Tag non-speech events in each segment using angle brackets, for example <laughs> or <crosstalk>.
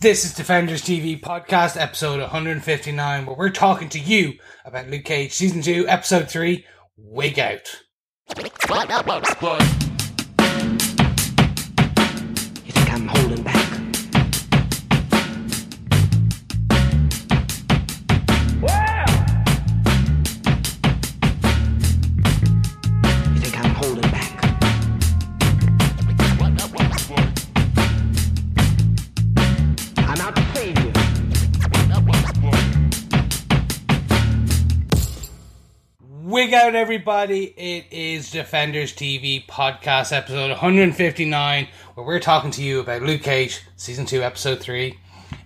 This is Defenders TV podcast episode 159, where we're talking to you about Luke Cage season 2, episode 3, Wig Out. Everybody. It is Defenders TV podcast episode 159, where we're talking to you about Luke Cage season 2, episode 3,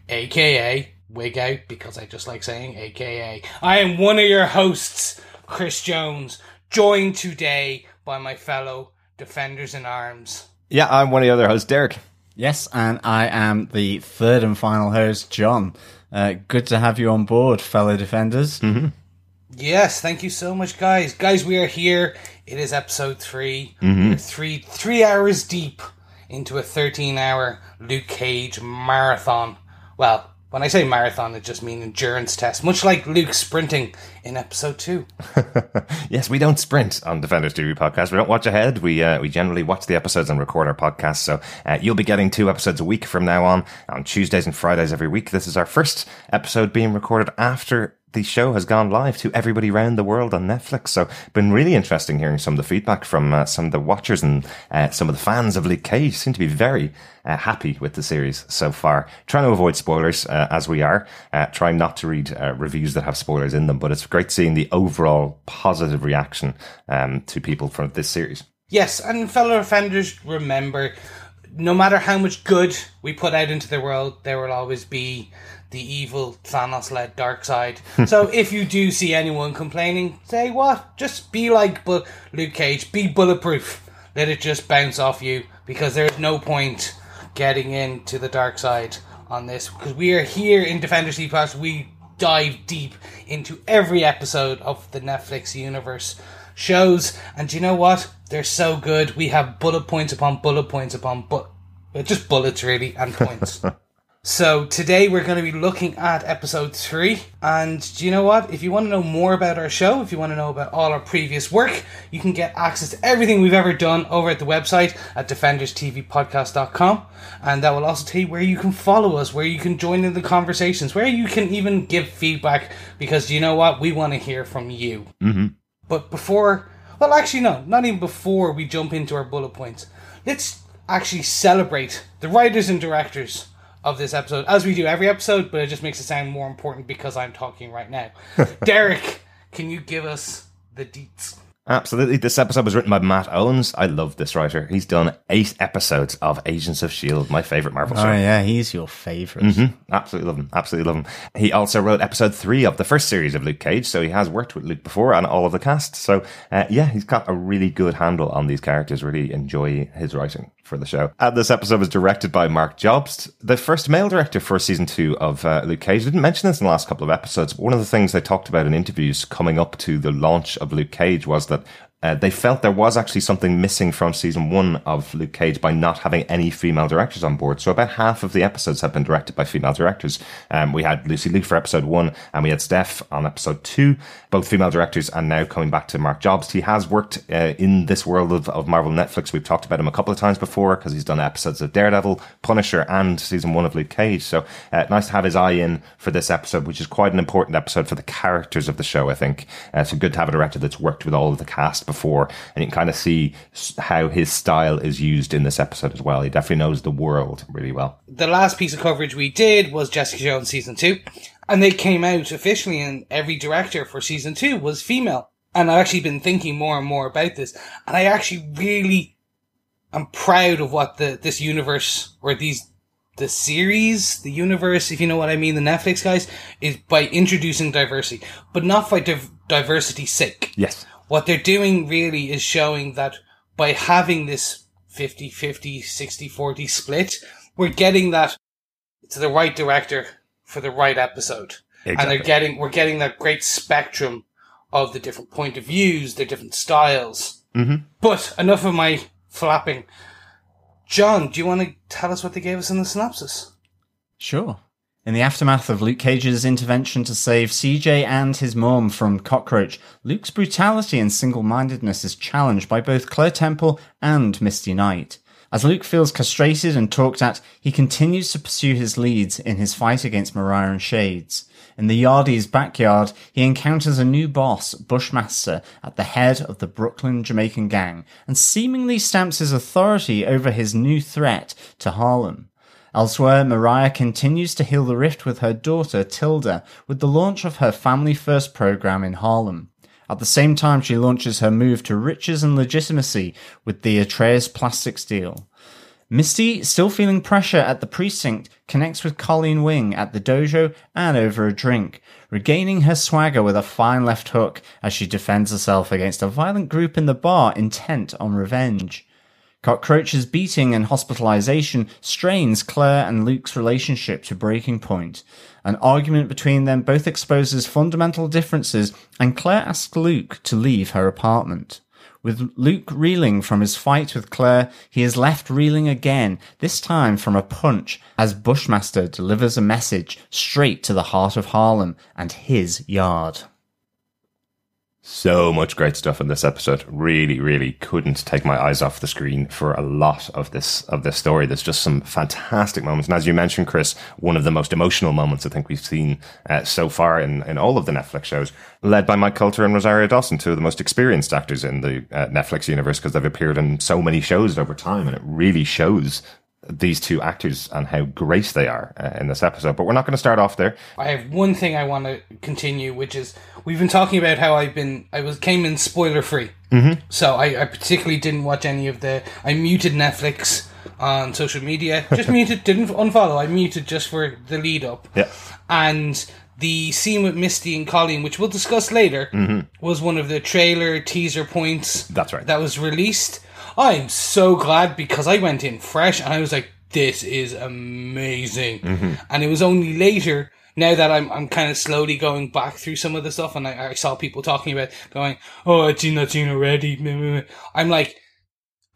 aka Wig Out, because I just like saying aka. I am one of your hosts, Chris Jones, joined today by my fellow Defenders in Arms. Yeah, I'm one of the other hosts, Derek. Yes, and I am the third and final host, John. Uh, good to have you on board, fellow defenders. Yes, thank you so much, guys. Guys, we are here. It is episode 3 We're three three hours deep into a thirteen hour Luke Cage marathon. Well, when I say marathon, it just means endurance test, much like Luke sprinting in episode two. <laughs> Yes, we don't sprint on Defenders TV podcast. We don't watch ahead. We uh, we generally watch the episodes and record our podcast. So uh, you'll be getting two episodes a week from now on, on Tuesdays and Fridays every week. This is our first episode being recorded after the show has gone live to everybody around the world on Netflix. So been really interesting hearing some of the feedback from uh, some of the watchers and uh, some of the fans of Luke Cage. Seem to be very uh, happy with the series so far. Trying to avoid spoilers uh, as we are, uh, trying not to read uh, reviews that have spoilers in them. But it's great seeing the overall positive reaction um, to people from this series. Yes, and fellow offenders, remember, no matter how much good we put out into the world, there will always be the evil Thanos led dark side. <laughs> so if you do see anyone complaining, say what? Just be like Bu- Luke Cage, be bulletproof. Let it just bounce off you because there's no point getting into the dark side on this because we are here in Defenders Deep Pass. We dive deep into every episode of the Netflix universe shows, and you know what? They're so good. We have bullet points upon bullet points upon but just bullets really and points. <laughs> so today we're going to be looking at episode three, and do you know what? If you want to know more about our show, if you want to know about all our previous work, you can get access to everything we've ever done over at the website at defenderstvpodcast.com, and that will also tell you where you can follow us, where you can join in the conversations, where you can even give feedback. Because do you know what? We want to hear from you. Mm-hmm. But before, well, actually, no, not even before we jump into our bullet points, let's actually celebrate the writers and directors of this episode, as we do every episode, but it just makes it sound more important because I'm talking right now. <laughs> Derek, can you give us the deets? Absolutely. This episode was written by Matt Owens. I love this writer. He's done eight episodes of Agents of S.H.I.E.L.D., my favorite Marvel show. Oh, yeah, he's your favorite. Absolutely love him. Absolutely love him. He also wrote episode three of the first series of Luke Cage, so he has worked with Luke before and all of the cast. So, uh, yeah, he's got a really good handle on these characters. Really enjoy his writing for the show. And this episode was directed by Mark Jobst, the first male director for season two of uh, Luke Cage. I didn't mention this in the last couple of episodes, but one of the things they talked about in interviews coming up to the launch of Luke Cage was that uh, they felt there was actually something missing from season one of Luke Cage by not having any female directors on board. So about half of the episodes have been directed by female directors. Um, we had Lucy Liu for episode one, and we had Steph on episode two, both female directors, and now coming back to Mark Jobst. He has worked uh, in this world of, of Marvel Netflix. We've talked about him a couple of times before because he's done episodes of Daredevil, Punisher, and season one of Luke Cage. So uh, nice to have his eye in for this episode, which is quite an important episode for the characters of the show, I think. Uh, so good to have a director that's worked with all of the cast before, and you can kind of see how his style is used in this episode as well. He definitely knows the world really well. The last piece of coverage we did was Jessica Jones season two, and they came out officially, and every director for season two was female. And I've actually been thinking more and more about this, and I actually really am proud of what the this universe or these the series, the universe, if you know what I mean, the Netflix guys, is by introducing diversity, but not for div- diversity's sake. Yes. What they're doing really is showing that by having this 50 50, 60 40 split, we're getting that to the right director for the right episode. And they're getting, we're getting that great spectrum of the different point of views, the different styles. Mm-hmm. But enough of my flapping. John, do you want to tell us what they gave us in the synopsis? Sure. In the aftermath of Luke Cage's intervention to save CJ and his mom from Cockroach, Luke's brutality and single-mindedness is challenged by both Claire Temple and Misty Knight. As Luke feels castrated and talked at, he continues to pursue his leads in his fight against Mariah and Shades. In the Yardies' backyard, he encounters a new boss, Bushmaster, at the head of the Brooklyn Jamaican gang, and seemingly stamps his authority over his new threat to Harlem. Elsewhere, Mariah continues to heal the rift with her daughter, Tilda, with the launch of her Family First program in Harlem. At the same time, she launches her move to riches and legitimacy with the Atreus plastics deal. Misty, still feeling pressure at the precinct, connects with Colleen Wing at the dojo and over a drink, regaining her swagger with a fine left hook as she defends herself against a violent group in the bar intent on revenge. Cockroach's beating and hospitalization strains Claire and Luke's relationship to breaking point. An argument between them both exposes fundamental differences, and Claire asks Luke to leave her apartment. With Luke reeling from his fight with Claire, he is left reeling again, this time from a punch, as Bushmaster delivers a message straight to the heart of Harlem and his yard. So much great stuff in this episode. Really, really couldn't take my eyes off the screen for a lot of this of this story. There's just some fantastic moments, and as you mentioned, Chris, one of the most emotional moments I think we've seen uh, so far in in all of the Netflix shows, led by Mike Colter and Rosario Dawson, two of the most experienced actors in the uh, Netflix universe because they've appeared in so many shows over time, and it really shows these two actors and how great they are uh, in this episode. But we're not going to start off there. I have one thing I want to continue, which is we've been talking about how I've been I was came in spoiler free, mm-hmm. so I, I particularly didn't watch any of the. I muted Netflix on social media, <laughs> just muted, didn't unfollow. I muted just for the lead up. Yeah. and. The scene with Misty and Colleen, which we'll discuss later, was one of the trailer teaser points. That's right. That was released. I'm so glad because I went in fresh and I was like, this is amazing. And it was only later, now that I'm, I'm kind of slowly going back through some of the stuff and I, I saw people talking about going, oh, I've seen that scene already. meh, meh, meh." I'm like,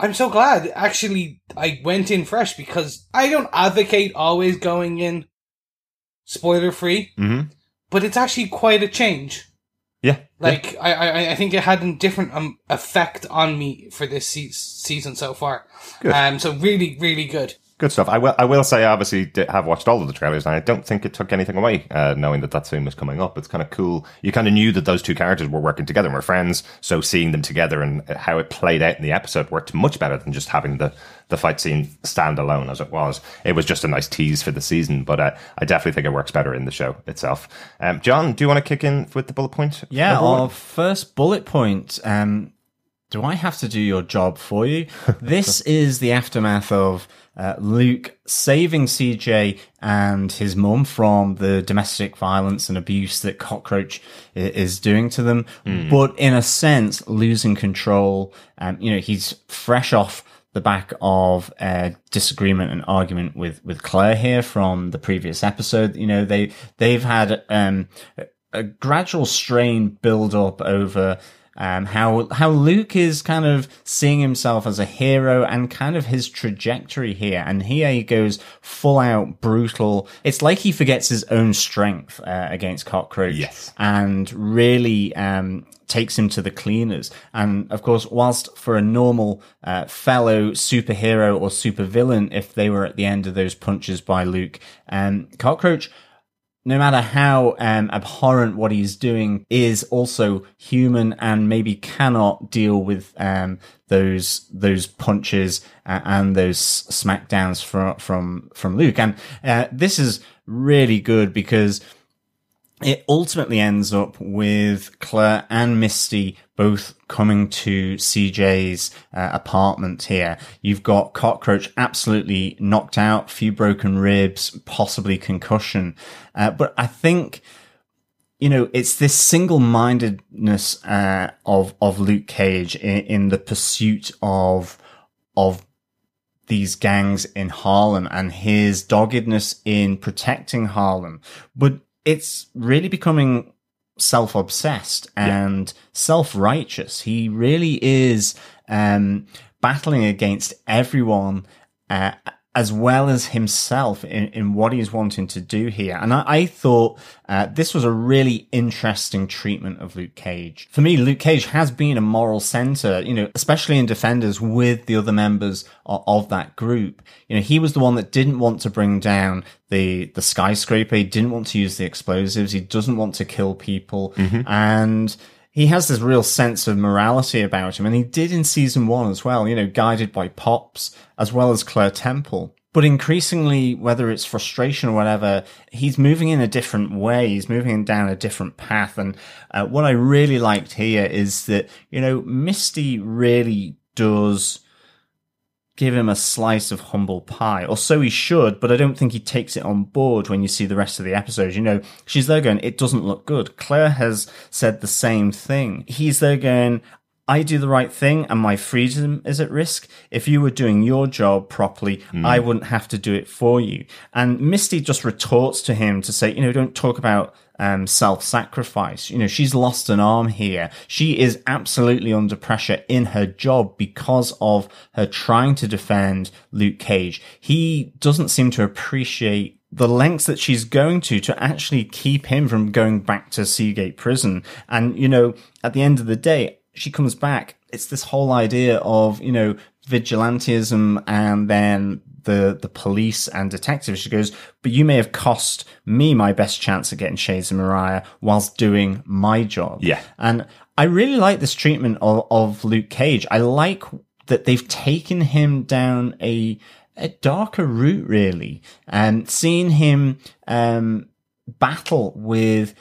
I'm so glad actually I went in fresh because I don't advocate always going in spoiler free, Mhm. but it's actually quite a change. Yeah. Like I, I, I think it had a different um, effect on me for this se- season so far. Good. Um, so really, really good. Good stuff. I will. I will say, I obviously have watched all of the trailers, and I don't think it took anything away, uh, knowing that that scene was coming up. It's kind of cool. You kind of knew that those two characters were working together and were friends, so seeing them together and how it played out in the episode worked much better than just having the the fight scene stand alone as it was. It was just a nice tease for the season, but uh, I definitely think it works better in the show itself. Um, John, do you want to kick in with the bullet point? Yeah, our first bullet point. Um, do I have to do your job for you? <laughs> this is the aftermath of uh, Luke saving CJ and his mum from the domestic violence and abuse that Cockroach is doing to them, but in a sense, losing control. Um, you know, he's fresh off the back of a disagreement and argument with with Claire here from the previous episode. You know, they they've had um, a gradual strain build up over um, how how Luke is kind of seeing himself as a hero and kind of his trajectory here, and here he goes full out brutal. It's like he forgets his own strength uh, against Cockroach, Yes. and really um, takes him to the cleaners. And of course, whilst for a normal uh, fellow superhero or supervillain, if they were at the end of those punches by Luke, um, Cockroach no matter how um, abhorrent what he's doing is also human and maybe cannot deal with um, those those punches uh, and those smackdowns from from from Luke. And uh, this is really good because it ultimately ends up with Claire and Misty both coming to CJ's uh, apartment here. You've got Cockroach absolutely knocked out, few broken ribs, possibly concussion. Uh, but I think, you know, it's this single-mindedness uh, of of Luke Cage in, in the pursuit of of these gangs in Harlem and his doggedness in protecting Harlem. But it's really becoming self obsessed and self righteous. He really is um, battling against everyone. Uh, as well as himself in, in what he's wanting to do here. And I, I thought uh, this was a really interesting treatment of Luke Cage. For me, Luke Cage has been a moral center, you know, especially in Defenders with the other members of, of that group. You know, he was the one that didn't want to bring down the the skyscraper. He didn't want to use the explosives. He doesn't want to kill people, and he has this real sense of morality about him, and he did in season one as well. You know, guided by Pops as well as Claire Temple. But increasingly, whether it's frustration or whatever, he's moving in a different way. He's moving down a different path. And uh, what I really liked here is that you know Misty really does give him a slice of humble pie, or so he should, but I don't think he takes it on board when you see the rest of the episodes. You know, she's there going, it doesn't look good. Claire has said the same thing. He's there going, I do the right thing and my freedom is at risk. If you were doing your job properly, I wouldn't have to do it for you. And Misty just retorts to him to say, you know, don't talk about um, self-sacrifice. You know, she's lost an arm here. She is absolutely under pressure in her job because of her trying to defend Luke Cage. He doesn't seem to appreciate the lengths that she's going to to actually keep him from going back to Seagate prison. And, you know, at the end of the day, she comes back. It's this whole idea of, you know, vigilantism and then the, the police and detectives. She goes, but you may have cost me my best chance at getting Shades of Mariah whilst doing my job. Yeah. And I really like this treatment of, of Luke Cage. I like that they've taken him down a, a darker route, really, and seeing him, um, battle with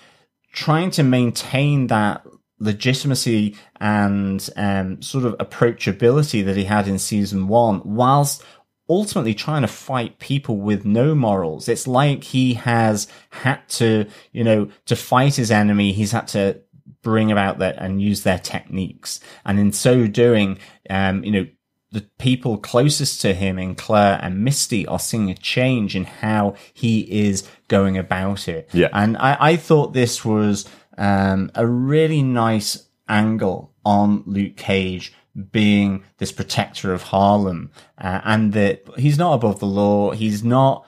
trying to maintain that legitimacy and um, sort of approachability that he had in season one, whilst ultimately trying to fight people with no morals. It's like he has had to, you know, to fight his enemy, he's had to bring about that and use their techniques. And in so doing, um, you know, the people closest to him in Claire and Misty are seeing a change in how he is going about it. Yeah. And I, I thought this was um, a really nice angle on Luke Cage being this protector of Harlem, uh, and that he's not above the law. He's not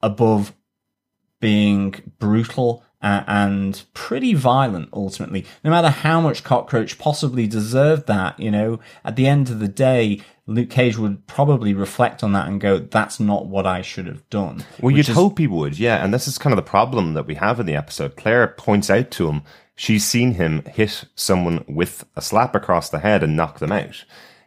above being brutal uh, and pretty violent ultimately. No matter how much Cockroach possibly deserved that, you know, at the end of the day, Luke Cage would probably reflect on that and go, that's not what I should have done. Well, you'd is- hope he would, yeah. And this is kind of the problem that we have in the episode. Claire points out to him she's seen him hit someone with a slap across the head and knock them out.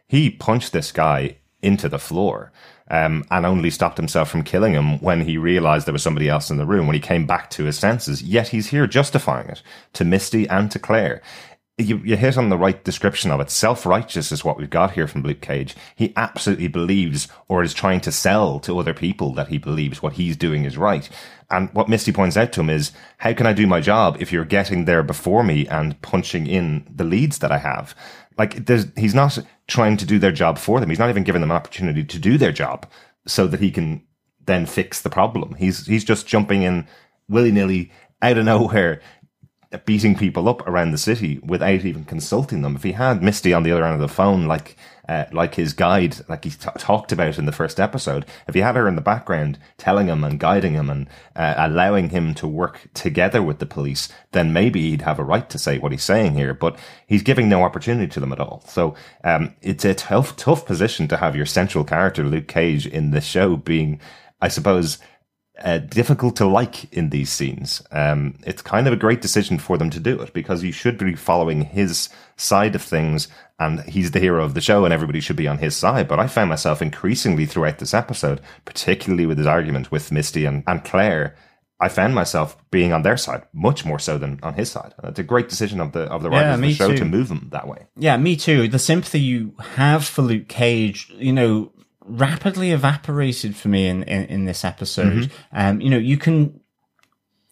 He punched this guy into the floor. Um, and only stopped himself from killing him when he realized there was somebody else in the room, when he came back to his senses. Yet he's here justifying it to Misty and to Claire. You, you hit on the right description of it. Self righteous is what we've got here from Luke Cage. He absolutely believes or is trying to sell to other people that he believes what he's doing is right. And what Misty points out to him is, how can I do my job if you're getting there before me and punching in the leads that I have? Like, he's not trying to do their job for them. He's not even giving them an opportunity to do their job so that he can then fix the problem. He's, he's just jumping in willy nilly out of <laughs> nowhere, beating people up around the city without even consulting them. If he had Misty on the other end of the phone, like uh, like his guide, like he t- talked about in the first episode, if he had her in the background telling him and guiding him and uh, allowing him to work together with the police, then maybe he'd have a right to say what he's saying here. But he's giving no opportunity to them at all. So um, it's a tough, tough position to have your central character Luke Cage in the show being, I suppose uh, difficult to like in these scenes. Um, it's kind of a great decision for them to do it because you should be following his side of things and he's the hero of the show and everybody should be on his side. But I found myself increasingly throughout this episode, particularly with his argument with Misty and, and Claire, I found myself being on their side much more so than on his side. It's a great decision of the of the writers Yeah, of the show too. to move him that way. Yeah, me too. The sympathy you have for Luke Cage, you know, rapidly evaporated for me in, in, in this episode. Um, you know, you can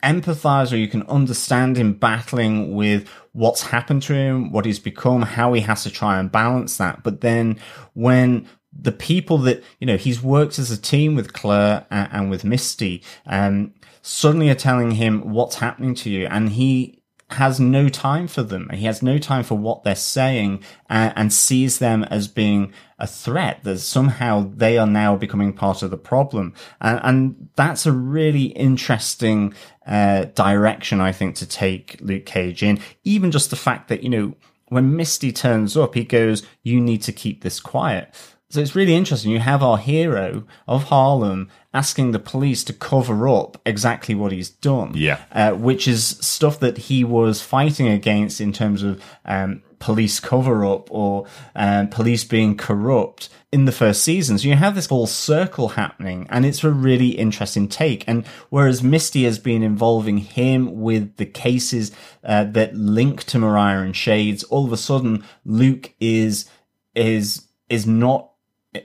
empathize or you can understand him battling with what's happened to him, what he's become, how he has to try and balance that. But then when the people that, you know, he's worked as a team with Claire and, and with Misty, um, suddenly are telling him what's happening to you and he has no time for them. He has no time for what they're saying and, and sees them as being a threat that somehow they are now becoming part of the problem. And, and that's a really interesting, uh, direction, I think, to take Luke Cage in. Even just the fact that, you know, when Misty turns up, he goes, you need to keep this quiet. So it's really interesting. You have our hero of Harlem asking the police to cover up exactly what he's done. Yeah. Uh, which is stuff that he was fighting against in terms of um, police cover up or um, police being corrupt in the first season. So you have this whole circle happening and it's a really interesting take. And whereas Misty has been involving him with the cases uh, that link to Mariah and Shades, all of a sudden Luke is, is, is not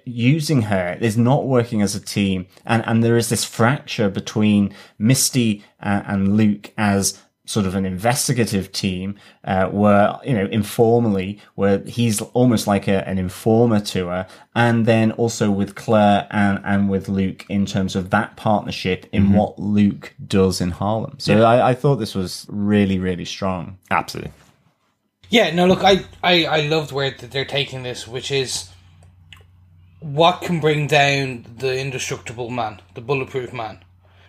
using her is not working as a team. And and there is this fracture between misty uh, and luke as sort of an investigative team uh, where you know informally where he's almost like a, an informer to her. And then also with claire and and with luke in terms of that partnership in what luke does in harlem. So I, I thought this was really really strong. Absolutely. Yeah, no, look, I, I, I loved where that they're taking this, which is what can bring down the indestructible man, the bulletproof man,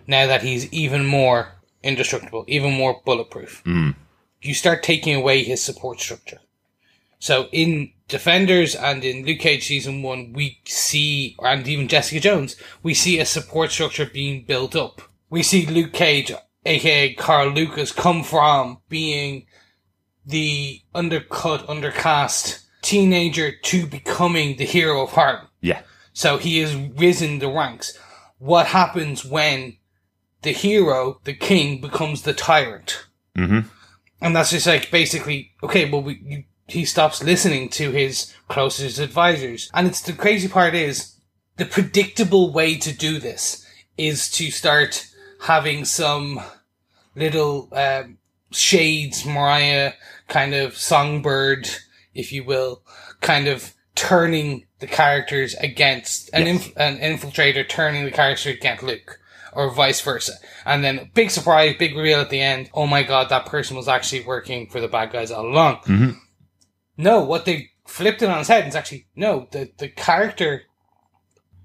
now that he's even more indestructible, even more bulletproof. Mm. You start taking away his support structure. So in Defenders and in Luke Cage season one, we see, and even Jessica Jones, we see a support structure being built up. We see Luke Cage, aka Carl Lucas, come from being the undercut, undercast teenager to becoming the hero of Harlem. Yeah. So he has risen the ranks. What happens when the hero, the king, becomes the tyrant? Mm-hmm. And that's just like basically, okay, well, we, you, he stops listening to his closest advisors. And it's the crazy part is the predictable way to do this is to start having some little um, shades, Mariah kind of songbird, if you will, kind of turning the characters against an, inf- an infiltrator turning the character against Luke. Or vice versa. And then big surprise, big reveal at the end. Oh my god, that person was actually working for the bad guys all along. Mm-hmm. No, what they flipped it on its head is actually, no, the, the character,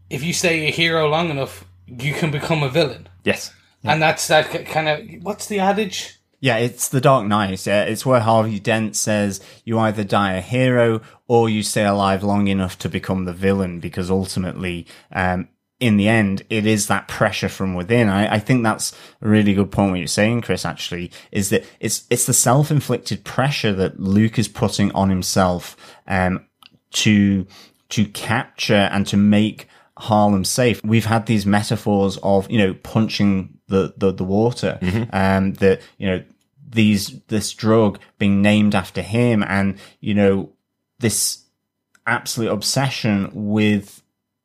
if you stay a hero long enough, you can become a villain. Yes. And that's that kind of, what's the adage? Yeah, it's the Dark Knight. Yeah, it's where Harvey Dent says you either die a hero or you stay alive long enough to become the villain because ultimately, um, in the end, it is that pressure from within. I, I think that's a really good point what you're saying, Chris, actually, is that it's, it's the self-inflicted pressure that Luke is putting on himself, um, to, to capture and to make Harlem safe. We've had these metaphors of, you know, punching the, the, the water, um, that, you know, these, this drug being named after him and, you know, this absolute obsession with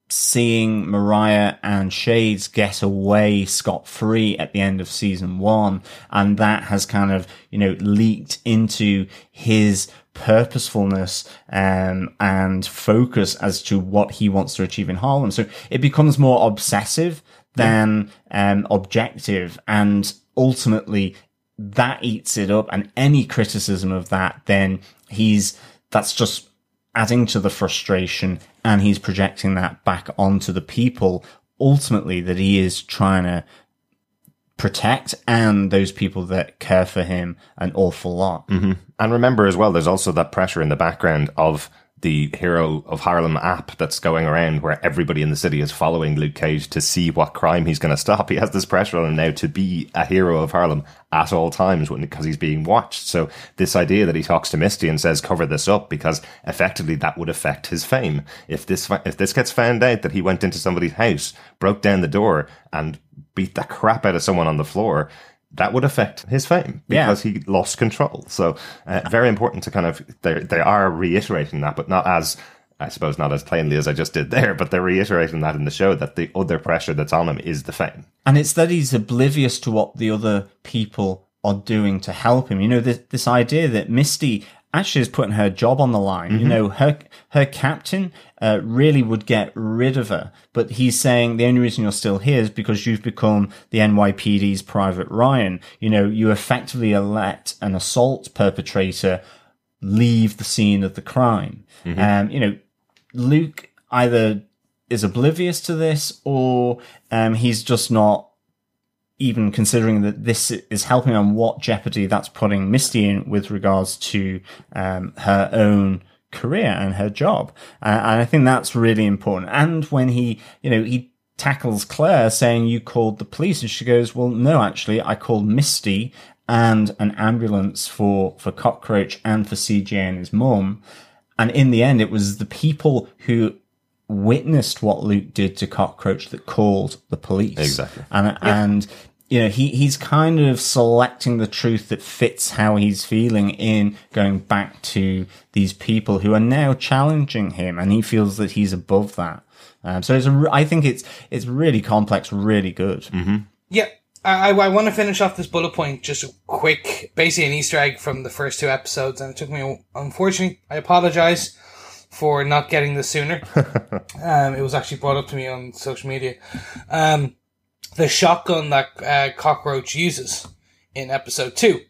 seeing Mariah and Shades get away scot free at the end of season one. And that has kind of, you know, leaked into his purposefulness um, and focus as to what he wants to achieve in Harlem. So it becomes more obsessive than um, objective. And ultimately, that eats it up. And any criticism of that, then he's, that's just adding to the frustration and he's projecting that back onto the people ultimately that he is trying to protect and those people that care for him an awful lot. Mm-hmm. And remember as well, there's also that pressure in the background of the Hero of Harlem app that's going around where everybody in the city is following Luke Cage to see what crime he's going to stop. <laughs> He has this pressure on him now to be a hero of Harlem at all times because he's being watched. So this idea that he talks to Misty and says, cover this up because effectively that would affect his fame. If this, if this gets found out that he went into somebody's house, broke down the door and beat the crap out of someone on the floor, that would affect his fame Yeah. because he lost control. So uh, very important to kind of they they are reiterating that, but not as I suppose not as plainly as I just did there, but they're reiterating that in the show that the other pressure that's on him is the fame. And it's that he's oblivious to what the other people are doing to help him. You know, this, this idea that Misty actually is putting her job on the line. You know, her her captain uh, really would get rid of her, but he's saying the only reason you're still here is because you've become the NYPD's Private Ryan. You know, you effectively let an assault perpetrator leave the scene of the crime. Um, you know, Luke either is oblivious to this or um, he's just not even considering that this is helping on what jeopardy that's putting Misty in with regards to um, her own career and her job. Uh, and I think that's really important. And when he, you know, he tackles Claire saying, You called the police. And she goes, Well, no, actually, I called Misty and an ambulance for, for Cockroach and for CJ and his mum. And in the end, it was the people who witnessed what Luke did to Cockroach that called the police. Exactly. And and you know, he he's kind of selecting the truth that fits how he's feeling in going back to these people who are now challenging him, and he feels that he's above that. Um, so it's a, re- I think it's it's really complex, really good. Yeah, I, I want to finish off this bullet point just a quick, basically an Easter egg from the first two episodes, and it took me. Unfortunately, I apologize for not getting this sooner. <laughs> um, it was actually brought up to me on social media. Um, the shotgun that uh, Cockroach uses in episode two.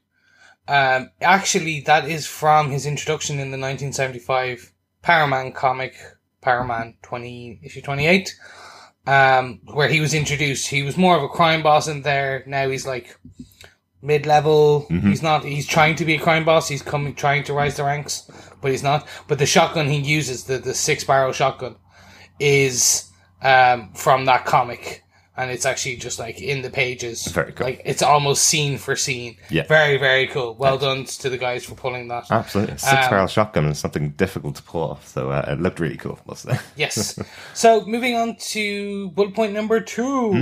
Um, actually, that is from his introduction in the 1975 Power Man comic, Power Man 20, issue 28 um, where he was introduced. He was more of a crime boss in there. Now he's like mid level. He's not. He's trying to be a crime boss. He's coming, trying to rise the ranks, but he's not. But the shotgun he uses, the the six barrel shotgun, is um, from that comic. And it's actually just like in the pages. Very cool. Like it's almost scene for scene. Yeah. Very, very cool. Well done to the guys for pulling that. Absolutely. Six barrel shotgun is something difficult to pull off. So uh, it looked really cool, must say. <laughs> Yes. so moving on to bullet point number 2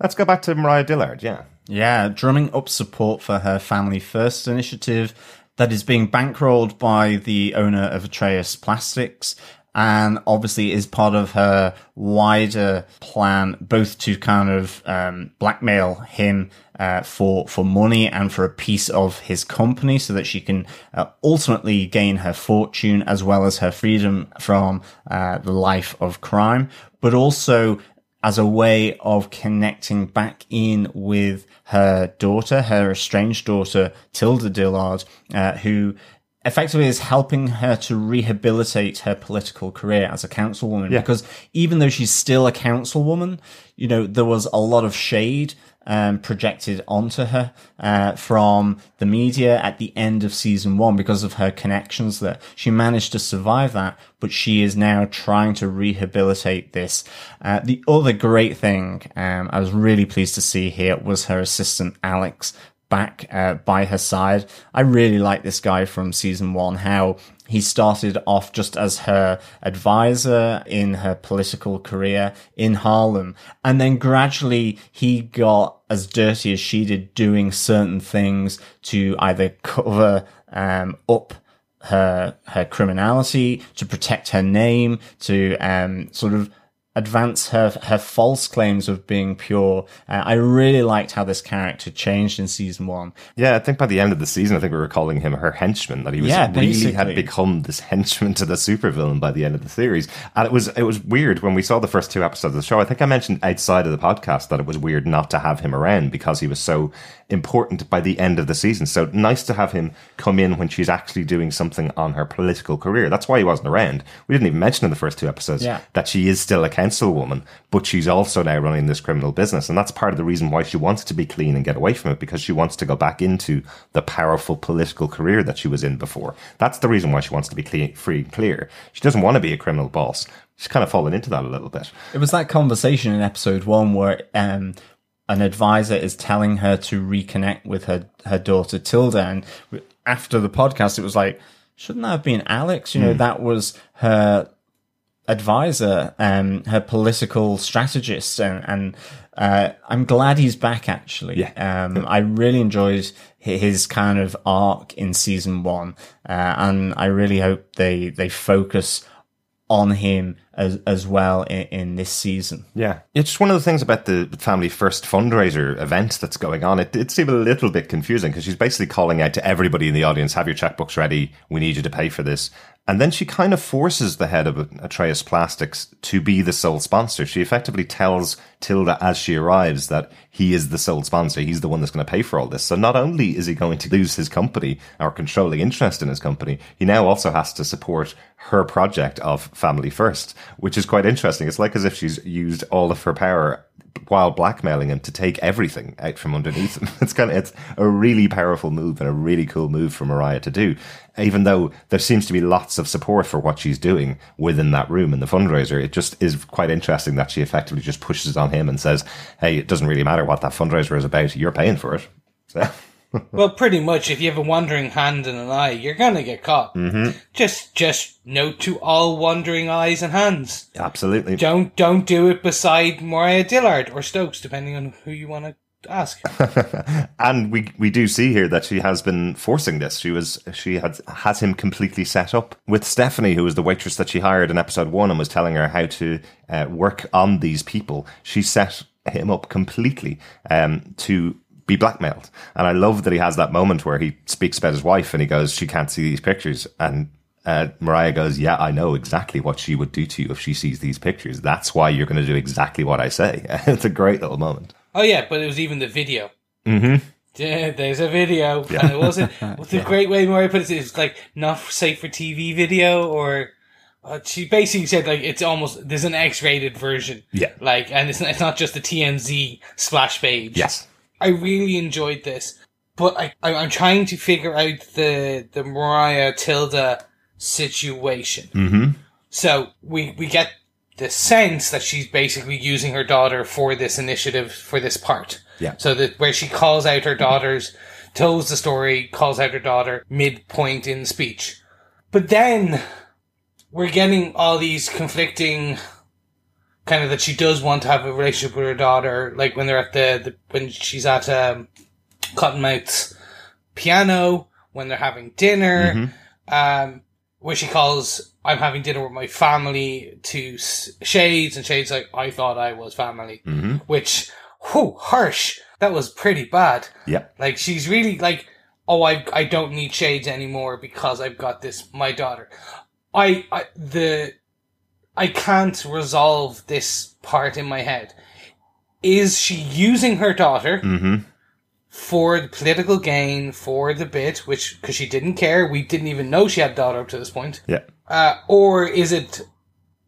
Let's go back to Mariah Dillard. Yeah. Yeah, drumming up support for her Family First initiative that is being bankrolled by the owner of Atreus Plastics and obviously is part of her wider plan, both to kind of um, blackmail him uh, for for money and for a piece of his company, so that she can uh, ultimately gain her fortune as well as her freedom from uh, the life of crime, but also as a way of connecting back in with her daughter, her estranged daughter, Tilda Dillard, uh, who effectively is helping her to rehabilitate her political career as a councilwoman. Because even though she's still a councilwoman, you know, there was a lot of shade um, projected onto her uh, from the media at the end of season one because of her connections there. She managed to survive that, but she is now trying to rehabilitate this. Uh, the other great thing um, I was really pleased to see here was her assistant Alex back uh, by her side. I really like this guy from season one, how he started off just as her advisor in her political career in Harlem. And then gradually he got as dirty as she did doing certain things to either cover um, up her her criminality, to protect her name, to um, sort of advance her her false claims of being pure. Uh, I really liked how this character changed in season one. Yeah, I think by the end of the season, I think we were calling him her henchman. That he was Yeah, really had become this henchman to the supervillain by the end of the series. And it was it was weird when we saw the first two episodes of the show. I think I mentioned outside of the podcast that it was weird not to have him around because he was so important by the end of the season. So nice to have him come in when she's actually doing something on her political career. That's why he wasn't around. We didn't even mention in the first two episodes Yeah. that she is still a councilwoman, but she's also now running this criminal business. And that's part of the reason why she wants to be clean and get away from it because she wants to go back into the powerful political career that she was in before. That's the reason why she wants to be clean, free and clear. She doesn't want to be a criminal boss. She's kind of fallen into that a little bit. It was that conversation in episode one where um, an advisor is telling her to reconnect with her her daughter Tilda, and after the podcast, it was like, shouldn't that have been Alex? You know, that was her advisor, um, her political strategist, and, and uh, I'm glad he's back. Actually, Yeah. um, I really enjoyed his kind of arc in season one, uh, and I really hope they they focus on him as as well in, in this season. Yeah. It's just one of the things about the Family First fundraiser event that's going on. It did seem a little bit confusing because she's basically calling out to everybody in the audience, have your checkbooks ready. We need you to pay for this. And then she kind of forces the head of Atreus Plastics to be the sole sponsor. She effectively tells Tilda as she arrives that he is the sole sponsor. He's the one that's going to pay for all this. So not only is he going to lose his company or controlling interest in his company, he now also has to support her project of Family First, which is quite interesting. It's like as if she's used all of her power while blackmailing him to take everything out from underneath him. <laughs> It's kind of it's a really powerful move and a really cool move for Mariah to do. Even though there seems to be lots of support for what she's doing within that room in the fundraiser, it just is quite interesting that she effectively just pushes on him and says, "Hey, it doesn't really matter what that fundraiser is about. You're paying for it." <laughs> So. <laughs> well, pretty much. If you have a wandering hand and an eye, you're gonna get caught. Mm-hmm. Just, just note to all wandering eyes and hands: Absolutely. don't, don't do it beside Mariah Dillard or Stokes, depending on who you want to ask. <laughs> and we we do see here that she has been forcing this. She was she had has him completely set up with Stephanie, who was the waitress that she hired in episode one, and was telling her how to uh, work on these people. She set him up completely um, to be blackmailed. And I love that he has that moment where he speaks about his wife and he goes, "She can't see these pictures," and uh, Mariah goes, "Yeah, I know exactly what she would do to you if she sees these pictures. That's why you're going to do exactly what I say." <laughs> it's a great little moment. Oh yeah, but it was even the video. Mm-hmm. Yeah, there's a video, and it wasn't. <laughs> What's the great way Mariah put it? It's like not safe for TV video, or uh, she basically said like it's almost there's an X-rated version. Yeah. like, and it's it's not just the TMZ splash page. Yes. I really enjoyed this, but I, I I'm trying to figure out the the Mariah Tilda situation. Mm-hmm. So we we get the sense that she's basically using her daughter for this initiative for this part. Yeah. So that where she calls out her daughters, tells the story, calls out her daughter midpoint in the speech. But then we're getting all these conflicting kind of that she does want to have a relationship with her daughter, like when they're at the, the when she's at um, Cottonmouth's piano, when they're having dinner, um, where she calls, I'm having dinner with my family to Shades, and Shades like, I thought I was family, Mm-hmm. which, whew, harsh. That was pretty bad. Yeah. Like, she's really like, oh, I, I don't need Shades anymore because I've got this, my daughter. I, I, the, I can't resolve this part in my head. Is she using her daughter Mm-hmm. for the political gain, for the bit, which, because she didn't care, we didn't even know she had a daughter up to this point. Yeah. Uh, or is it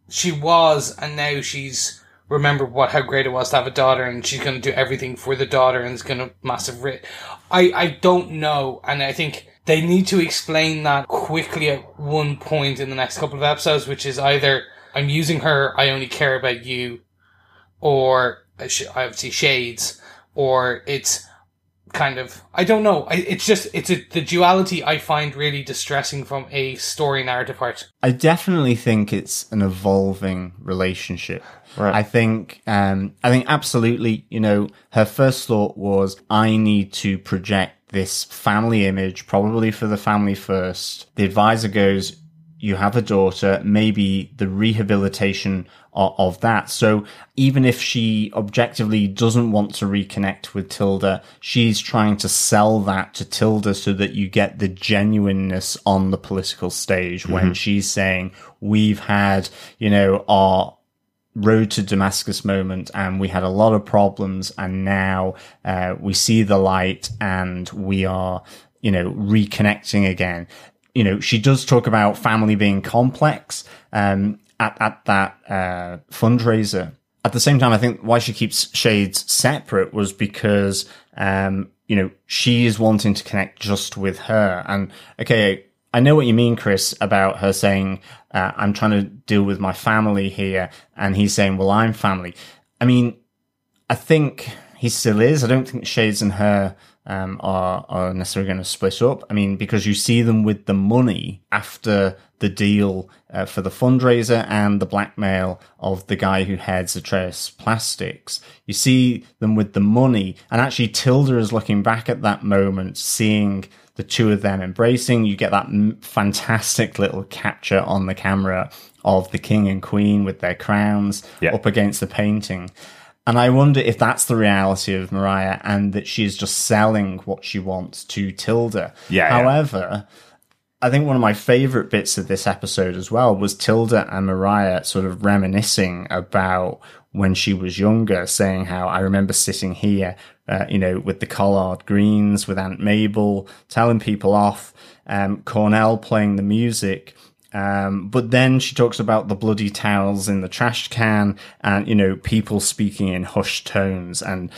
she was and now she's remembered what how great it was to have a daughter and she's going to do everything for the daughter and it's going to massive ri I I don't know and I think they need to explain that quickly at one point in the next couple of episodes which is either I'm using her I only care about you or uh, sh- obviously shades or it's kind of I don't know. I, it's just it's a, the duality I find really distressing from a story narrative part. I definitely think it's an evolving relationship. Right. I think, um, I think absolutely, you know, her first thought was, I need to project this family image, probably for the family first. The advisor goes, you have a daughter, maybe the rehabilitation of, of, that. So even if she objectively doesn't want to reconnect with Tilda, she's trying to sell that to Tilda so that you get the genuineness on the political stage mm-hmm. when she's saying, we've had, you know, our, road to Damascus moment and we had a lot of problems and now uh, we see the light and we are, you know, reconnecting again. You know, she does talk about family being complex um, at, at that uh, fundraiser. At the same time, I think why she keeps Shades separate was because, um, you know, she is wanting to connect just with her. And okay, I know what you mean, Chris, about her saying, uh, I'm trying to deal with my family here. And he's saying, well, I'm family. I mean, I think he still is. I don't think Shades and her um, are, are necessarily going to split up. I mean, because you see them with the money after the deal uh, for the fundraiser and the blackmail of the guy who heads Atreus Plastics. You see them with the money. And actually, Tilda is looking back at that moment, seeing the two of them embracing. You get that m- fantastic little capture on the camera of the king and queen with their crowns up against the painting. And I wonder if that's the reality of Mariah and that she's just selling what she wants to Tilda. Yeah, yeah. However, I think one of my favorite bits of this episode as well was Tilda and Mariah sort of reminiscing about when she was younger, saying how I remember sitting here, uh, you know, with the collard greens, with Aunt Mabel, telling people off, um, Cornell playing the music. Um, but then she talks about the bloody towels in the trash can and, you know, people speaking in hushed tones and,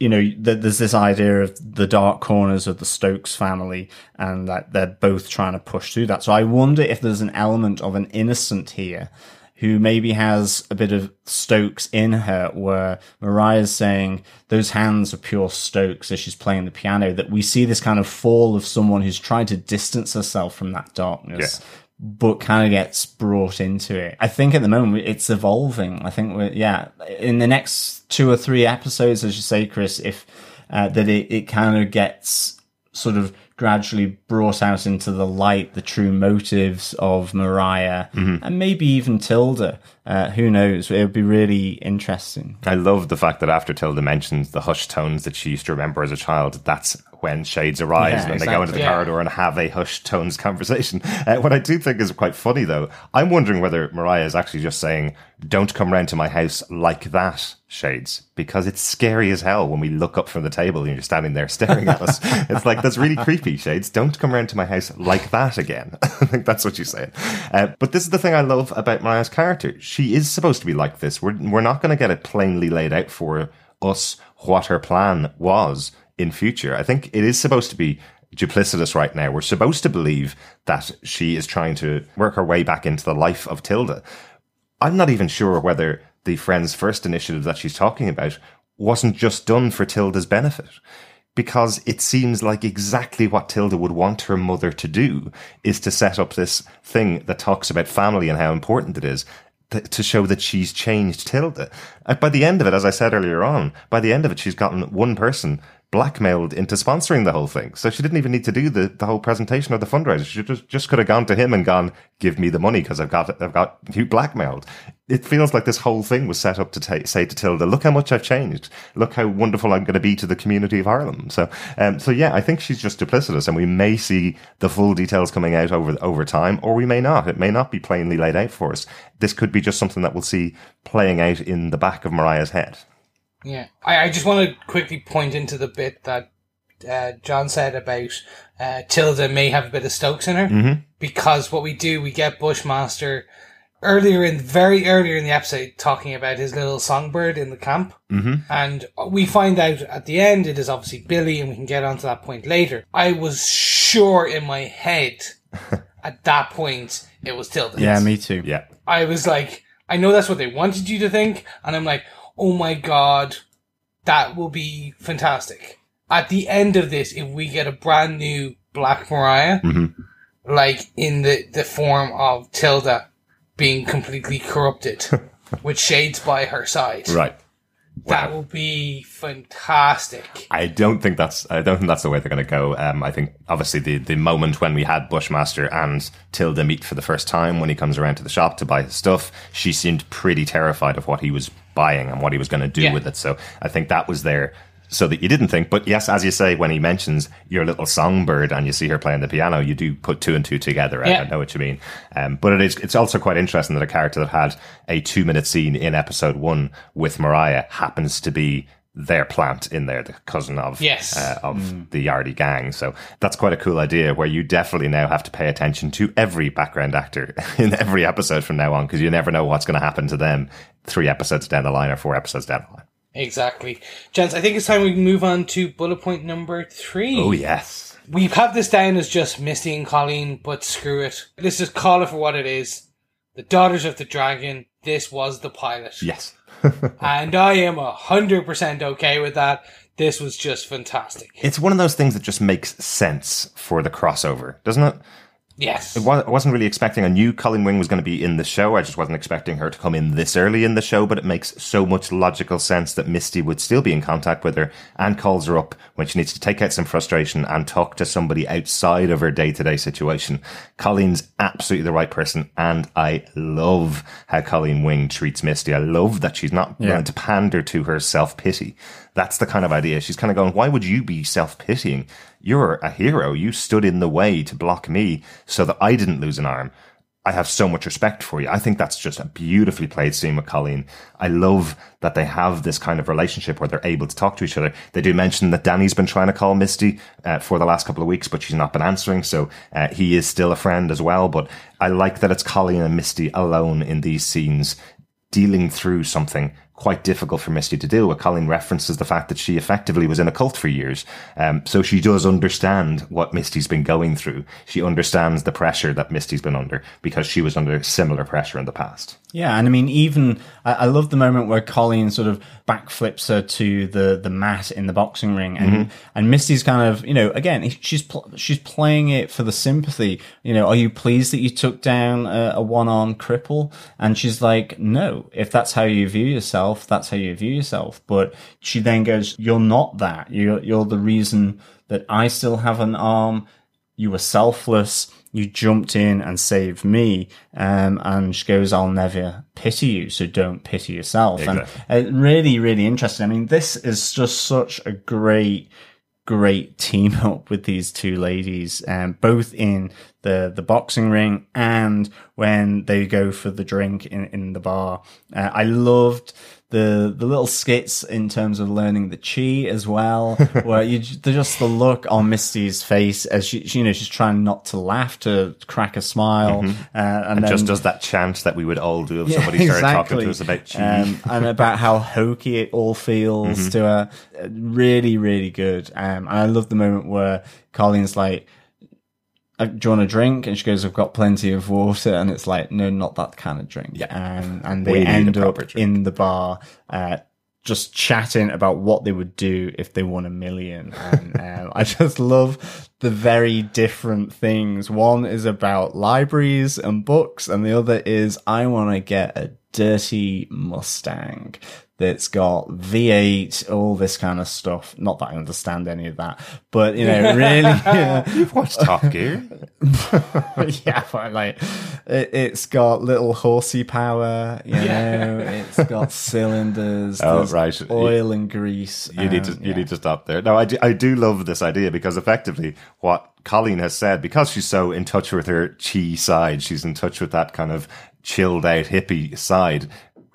you know, th- there's this idea of the dark corners of the Stokes family and that they're both trying to push through that. So I wonder if there's an element of an innocent here who maybe has a bit of Stokes in her where Mariah's saying those hands are pure Stokes as she's playing the piano, that we see this kind of fall of someone who's trying to distance herself from that darkness. But kind of gets brought into it. I think at the moment it's evolving. I think we're, yeah, in the next two or three episodes, as you say, Chris, if, uh, that it, it kind of gets sort of gradually brought out into the light the true motives of Mariah and maybe even Tilda. Uh, who knows? It would be really interesting. I love the fact that after Tilda mentions the hushed tones that she used to remember as a child, that's when shades arise Yeah, when they go into the Yeah. corridor and have a hushed tones <laughs> conversation. Uh, what I do think is quite funny, though, I'm wondering whether Mariah is actually just saying, "Don't come round to my house like that." Shades, because it's scary as hell when we look up from the table and you're standing there staring at us. <laughs> It's like that's really creepy. Shades, don't come round to my house like that again. <laughs> I think that's what she's saying. Uh, but this is the thing I love about Mariah's character. She is supposed to be like this. We're we're not going to get it plainly laid out for us what her plan was in future. I think it is supposed to be duplicitous right now. We're supposed to believe that she is trying to work her way back into the life of Tilda. I'm not even sure whether the Friends First initiative that she's talking about wasn't just done for Tilda's benefit. Because it seems like exactly what Tilda would want her mother to do is to set up this thing that talks about family and how important it is to show that she's changed Tilda. By the end of it, as I said earlier on, by the end of it, she's gotten one person blackmailed into sponsoring the whole thing. So she didn't even need to do the, the whole presentation or the fundraiser. She just, just could have gone to him and gone, give me the money because I've got, I've got you blackmailed. It feels like this whole thing was set up to say to Tilda, look how much I've changed. Look how wonderful I'm going to be to the community of Ireland. So, um, so yeah, I think she's just duplicitous and we may see the full details coming out over, over time or we may not. It may not be plainly laid out for us. This could be just something that we'll see playing out in the back of Mariah's head. Yeah, I, I just want to quickly point into the bit that uh, John said about uh, Tilda may have a bit of Stokes in her because what we do, we get Bushmaster earlier in very earlier in the episode talking about his little songbird in the camp, mm-hmm. and we find out at the end it is obviously Billy, and we can get onto that point later. I was sure in my head <laughs> at that point it was Tilda. Yeah, me too. Yeah. I was like, I know that's what they wanted you to think, and I'm like, oh my god, that will be fantastic. At the end of this, if we get a brand new Black Mariah, mm-hmm. like in the, the form of Tilda being completely corrupted <laughs> with shades by her side, Right. That will be fantastic. I don't think that's I don't think that's the way they're going to go. Um, I think obviously the the moment when we had Bushmaster and Tilda meet for the first time when he comes around to the shop to buy his stuff, she seemed pretty terrified of what he was buying and what he was going to do Yeah. with it. So I think that was there so that you didn't think. But yes, as you say, when he mentions your little songbird and you see her playing the piano, you do put two and two together. I- Yeah. I know what you mean. Um, but it is it's also quite interesting that a character that had a two minute scene in episode one with Mariah happens to be their plant in there, the cousin of Yes. uh, of the Yardie gang. So that's quite a cool idea where you definitely now have to pay attention to every background actor <laughs> in every episode from now on because you never know what's going to happen to them three episodes down the line or four episodes down the line. Exactly. Gents, I think it's time we move on to bullet point number three. Oh, yes. We have had this down as just Misty and Colleen, but screw it. Let's just call it for what it is. The Daughters of the Dragon. This was the pilot. Yes. <laughs> <laughs> And I am a hundred percent okay with that. This was just fantastic. It's one of those things that just makes sense for the crossover, doesn't it? Yes. I wa- I wasn't really expecting. I knew Colleen Wing was going to be in the show. I just wasn't expecting her to come in this early in the show. But it makes so much logical sense that Misty would still be in contact with her and calls her up when she needs to take out some frustration and talk to somebody outside of her day to day situation. Colleen's absolutely the right person, and I love how Colleen Wing treats Misty. I love that she's not Yeah. willing to pander to her self pity. That's the kind of idea. She's kind of going, why would you be self pitying? You're a hero. You stood in the way to block me so that I didn't lose an arm. I have so much respect for you. I think that's just a beautifully played scene with Colleen. I love that they have this kind of relationship where they're able to talk to each other. They do mention that Danny's been trying to call Misty uh, for the last couple of weeks, but she's not been answering. So uh, he is still a friend as well. But I like that it's Colleen and Misty alone in these scenes dealing through something quite difficult for Misty to deal with. Colleen references the fact that she effectively was in a cult for years. Um, so she does understand what Misty's been going through. She understands the pressure that Misty's been under because she was under similar pressure in the past. Yeah, and I mean, even I, I love the moment where Colleen sort of backflips her to the the mat in the boxing ring, and mm-hmm. and Misty's kind of you know again she's pl- she's playing it for the sympathy. You know, are you pleased that you took down a, a one armed cripple? And she's like, no. If that's how you view yourself, that's how you view yourself. But she then goes, you're not that. You're you're the reason that I still have an arm you were selfless. You jumped in and saved me. Um, and she goes, I'll never pity you. So don't pity yourself. Exactly. And uh, really, really interesting. I mean, this is just such a great, great team <laughs> up with these two ladies, um, both in the, the boxing ring and when they go for the drink in, in the bar. Uh, I loved the, the little skits in terms of learning the chi as well, <laughs> where you, just the look on Misty's face as she, she, you know, she's trying not to laugh to crack a smile. Uh, and, then, Just does that chant that we would all do if somebody started talking to us about chi. um, and about how hokey it all feels Mm-hmm. to her. Uh, Really, really good. Um, and I love the moment where Colleen's like, do you want a drink? And she goes, I've got plenty of water. And it's like, no, not that kind of drink. Yeah. And, and they end up drink. in the bar, uh, just chatting about what they would do if they won a million. And <laughs> um, I just love the very different things. One is about libraries and books, and the other is I want to get a dirty Mustang that's got V8, all this kind of stuff. Not that I understand any of that, but you know, really, <laughs> yeah, You've watched Top Gear. <laughs> yeah, but like it, it's got little horsey power, you know, it's got cylinders, Oh, right. oil and grease. You need to you yeah. need to stop there. No, I do, I do love this idea because effectively what Colleen has said, because she's so in touch with her chi side, she's in touch with that kind of chilled out hippie side.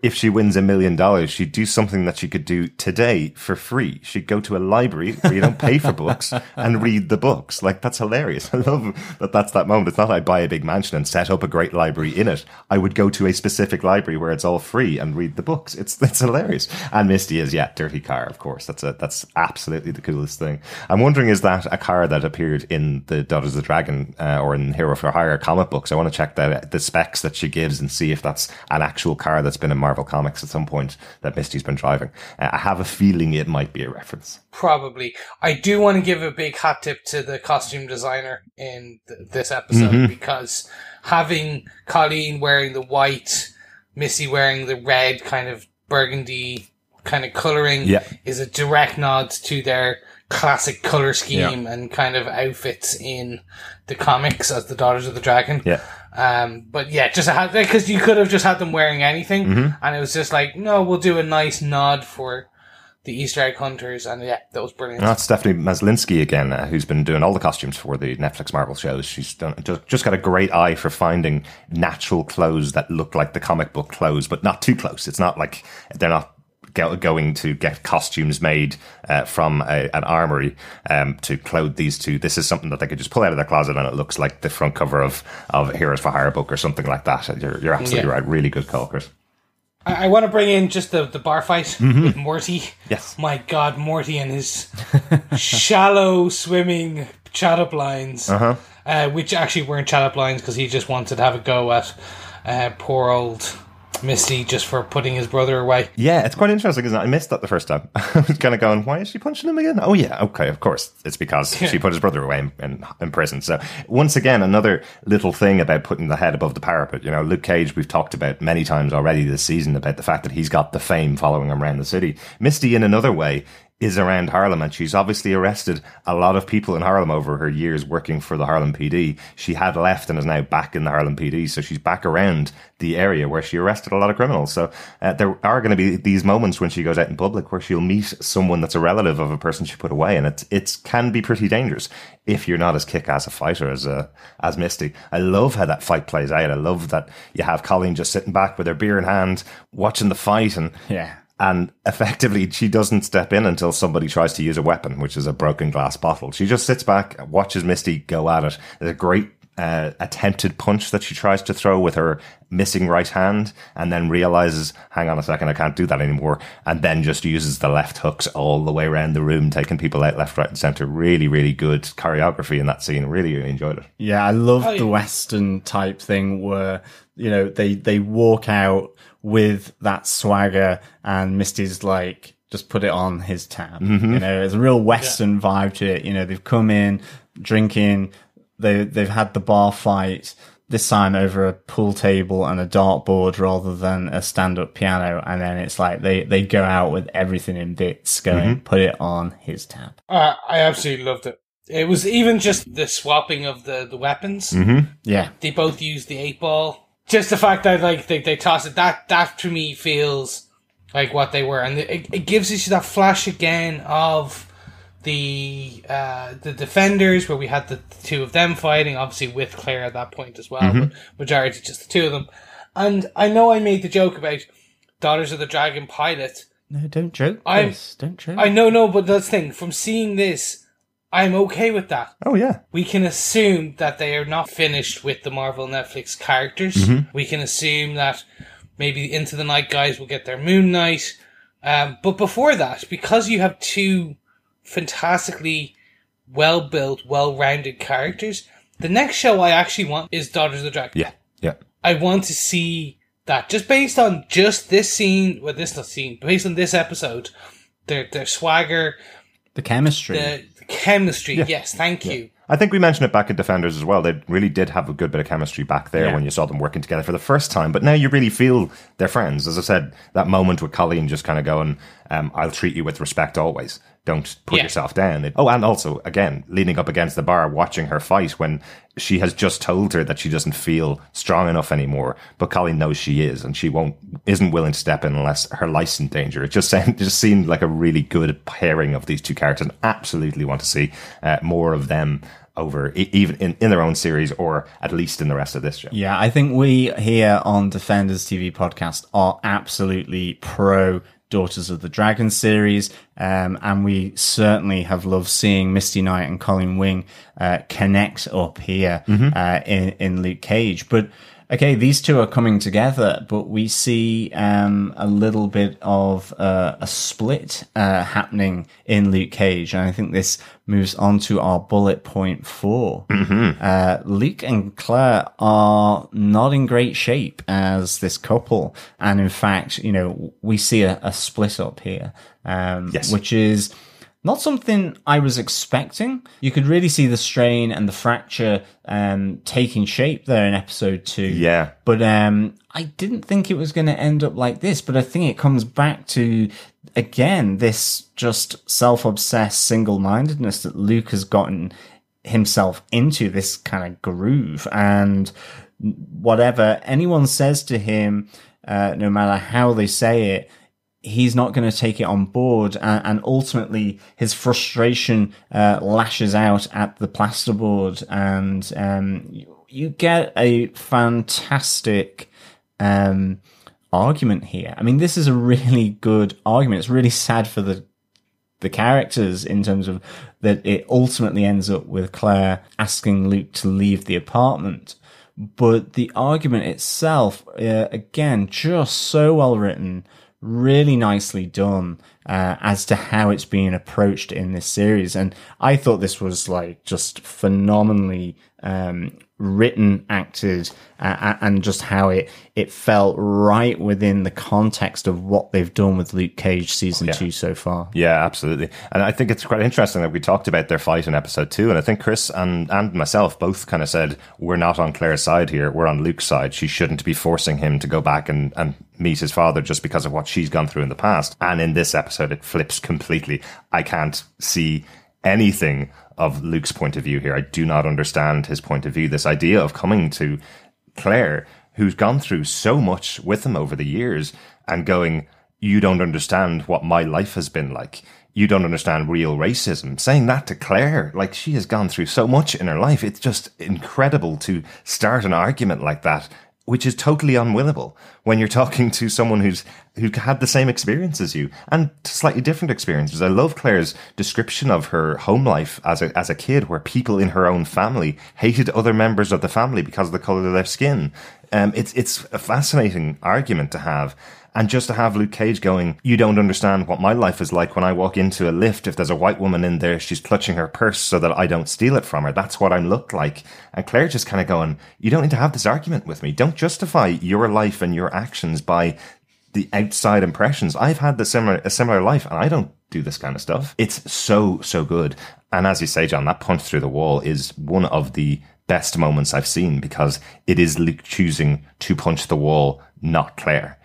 If she wins a million dollars, she'd do something that she could do today for free. She'd go to a library where you don't pay for books <laughs> and read the books. Like that's hilarious. <laughs> I love that that's that moment. It's not I buy a big mansion and set up a great library in it. I would go to a specific library where it's all free and read the books. It's it's hilarious. And Misty is yeah, dirty car, of course. That's a that's absolutely the coolest thing. I'm wondering is that a car that appeared in the Daughters of the Dragon uh, or in Hero for Hire comic books? I want to check that the specs that she gives and see if that's an actual car that's been in Marvel Comics at some point that Misty's been driving. Uh, I have a feeling it might be a reference. Probably. I do want to give a big hat tip to the costume designer in th- this episode because having Colleen wearing the white, Missy wearing the red kind of burgundy kind of coloring Yeah. is a direct nod to their classic color scheme and kind of outfits in the comics as the Daughters of the Dragon. Yeah. Um, but yeah, just because you could have just had them wearing anything, and it was just like, no, we'll do a nice nod for the Easter egg hunters, and yeah, that was brilliant. That's Stephanie Maslansky again, uh, who's been doing all the costumes for the Netflix Marvel shows. She's done just, just got a great eye for finding natural clothes that look like the comic book clothes, but not too close. It's not like they're not going to get costumes made uh, from a, an armory um, to clothe these two. This is something that they could just pull out of their closet, and it looks like the front cover of of Heroes for Hire book or something like that. You're, you're absolutely Yeah. right. Really good call, Chris. I, I want to bring in just the, the bar fight with Morty. Yes. My God, Morty and his <laughs> shallow swimming chat up lines, uh which actually weren't chat up lines because he just wanted to have a go at uh, poor old Misty just for putting his brother away. Yeah, it's quite interesting, isn't it? I missed that the first time. <laughs> I was kind of going, why is she punching him again? Oh, yeah, okay, of course. It's because <laughs> she put his brother away in, in, in prison. So, once again, another little thing about putting the head above the parapet. You know, Luke Cage, we've talked about many times already this season about the fact that he's got the fame following him around the city. Misty, in another way, is around Harlem and she's obviously arrested a lot of people in Harlem over her years working for the Harlem PD. She had left and is now back in the Harlem PD. So she's back around the area where she arrested a lot of criminals. So uh, there are going to be these moments when she goes out in public where she'll meet someone that's a relative of a person she put away. And it, it can be pretty dangerous if you're not as kick-ass a fighter as, uh, as Misty. I love how that fight plays out. I love that you have Colleen just sitting back with her beer in hand, watching the fight and Yeah. And effectively she doesn't step in until somebody tries to use a weapon, which is a broken glass bottle. She just sits back, watches Misty go at it. There's a great uh, attempted punch that she tries to throw with her missing right hand, and then realizes, "Hang on a second, I can't do that anymore," and then just uses the left hooks all the way around the room, taking people out left, right, and center. Really, really good choreography in that scene. Really, really enjoyed it. Yeah, I love Oh, the. Western type thing where, you know, they, they walk out with that swagger and Misty's like, just put it on his tab. Mm-hmm. You know, there's a real Western vibe to it. You know, they've come in drinking, they, they've had the bar fight, this time over a pool table and a dartboard rather than a stand up piano. And then it's like they, they go out with everything in bits going, put it on his tab. Uh, I absolutely loved it. It was even just the swapping of the, the weapons. Yeah. They both used the eight ball. Just the fact that like they, they toss it that that to me feels like what they were, and it, it gives us that flash again of the uh, the defenders where we had the two of them fighting, obviously with Claire at that point as well, but majority just the two of them. And I know I made the joke about Daughters of the Dragon pilot. No, don't joke. I'm- Don't joke. I know, no, but that's the thing. From seeing this, I'm okay with that. Oh yeah, we can assume that they are not finished with the Marvel Netflix characters. We can assume that maybe Into the Night guys will get their Moon Knight. Um, but before that, because you have two fantastically well built, well rounded characters, the next show I actually want is Daughters of the Dragon. yeah, yeah. I want to see that just based on just this scene, well, this not scene, but based on this episode, their their swagger, the chemistry. the, the chemistry. Yes, thank you. I think we mentioned it back in Defenders as well. They really did have a good bit of chemistry back there Yeah. when you saw them working together for the first time. But now you really feel they're friends. As I said, that moment with Colleen just kind of going, um, "I'll treat you with respect always. Don't put Yeah. yourself down." It- oh, and also again, leaning up against the bar, watching her fight when she has just told her that she doesn't feel strong enough anymore, but Colleen knows she is, and she won't isn't willing to step in unless her life's in danger. It just <laughs> sound, it just seemed like a really good pairing of these two characters, and absolutely want to see uh, more of them over e- even in, in their own series or at least in the rest of this show. Yeah, I think we here on Defenders TV podcast are absolutely pro Daughters of the Dragon series, um, and we certainly have loved seeing Misty Knight and Colleen Wing uh, connect up here uh, in in Luke Cage. But okay, these two are coming together, but we see um, a little bit of uh, a split uh, happening in Luke Cage, and I think this moves on to our bullet point 4 uh, Luke and Claire are not in great shape as this couple, and in fact, you know, we see a, a split up here, um, Yes. which is not something I was expecting. You could really see the strain and the fracture um, taking shape there in episode two. Yeah. But um, I didn't think it was going to end up like this. But I think it comes back to, again, this just self obsessed single mindedness that Luke has gotten himself into this kind of groove. And whatever anyone says to him, uh, no matter how they say it, he's not going to take it on board and, and ultimately his frustration uh, lashes out at the plasterboard and um, you, you get a fantastic um, argument here. I mean this is a really good argument. It's really sad for the the characters in terms of that it ultimately ends up with Claire asking Luke to leave the apartment. But the argument itself, uh, again, just so well written, really nicely done. uh, as to how it's being approached in this series. And I thought this was like just phenomenally um, written, acted, uh, and just how it it felt right within the context of what they've done with Luke Cage season two so far. Yeah, absolutely. And I think it's quite interesting that we talked about their fight in episode two. And I think Chris and, and myself both kind of said, we're not on Claire's side here. We're on Luke's side. She shouldn't be forcing him to go back and, and meet his father just because of what she's gone through in the past. And in this episode, it flips completely. I can't see anything of Luke's point of view here. I do not understand his point of view. This idea of coming to Claire, who's gone through so much with him over the years, and going, You don't understand what my life has been like. You don't understand real racism. Saying that to Claire, like she has gone through so much in her life. It's just incredible to start an argument like that which is totally unwillable when you're talking to someone who's who had the same experience as you and slightly different experiences. I love Claire's description of her home life as a as a kid, where people in her own family hated other members of the family because of the color of their skin. Um, it's it's a fascinating argument to have. And just to have Luke Cage going, you don't understand what my life is like when I walk into a lift. If there's a white woman in there, she's clutching her purse so that I don't steal it from her. That's what I'm looked like. And Claire just kind of going, you don't need to have this argument with me. Don't justify your life and your actions by the outside impressions. I've had the similar, a similar life and I don't do this kind of stuff. It's so, so good. And as you say, John, that punch through the wall is one of the best moments I've seen because it is Luke choosing to punch the wall, not Claire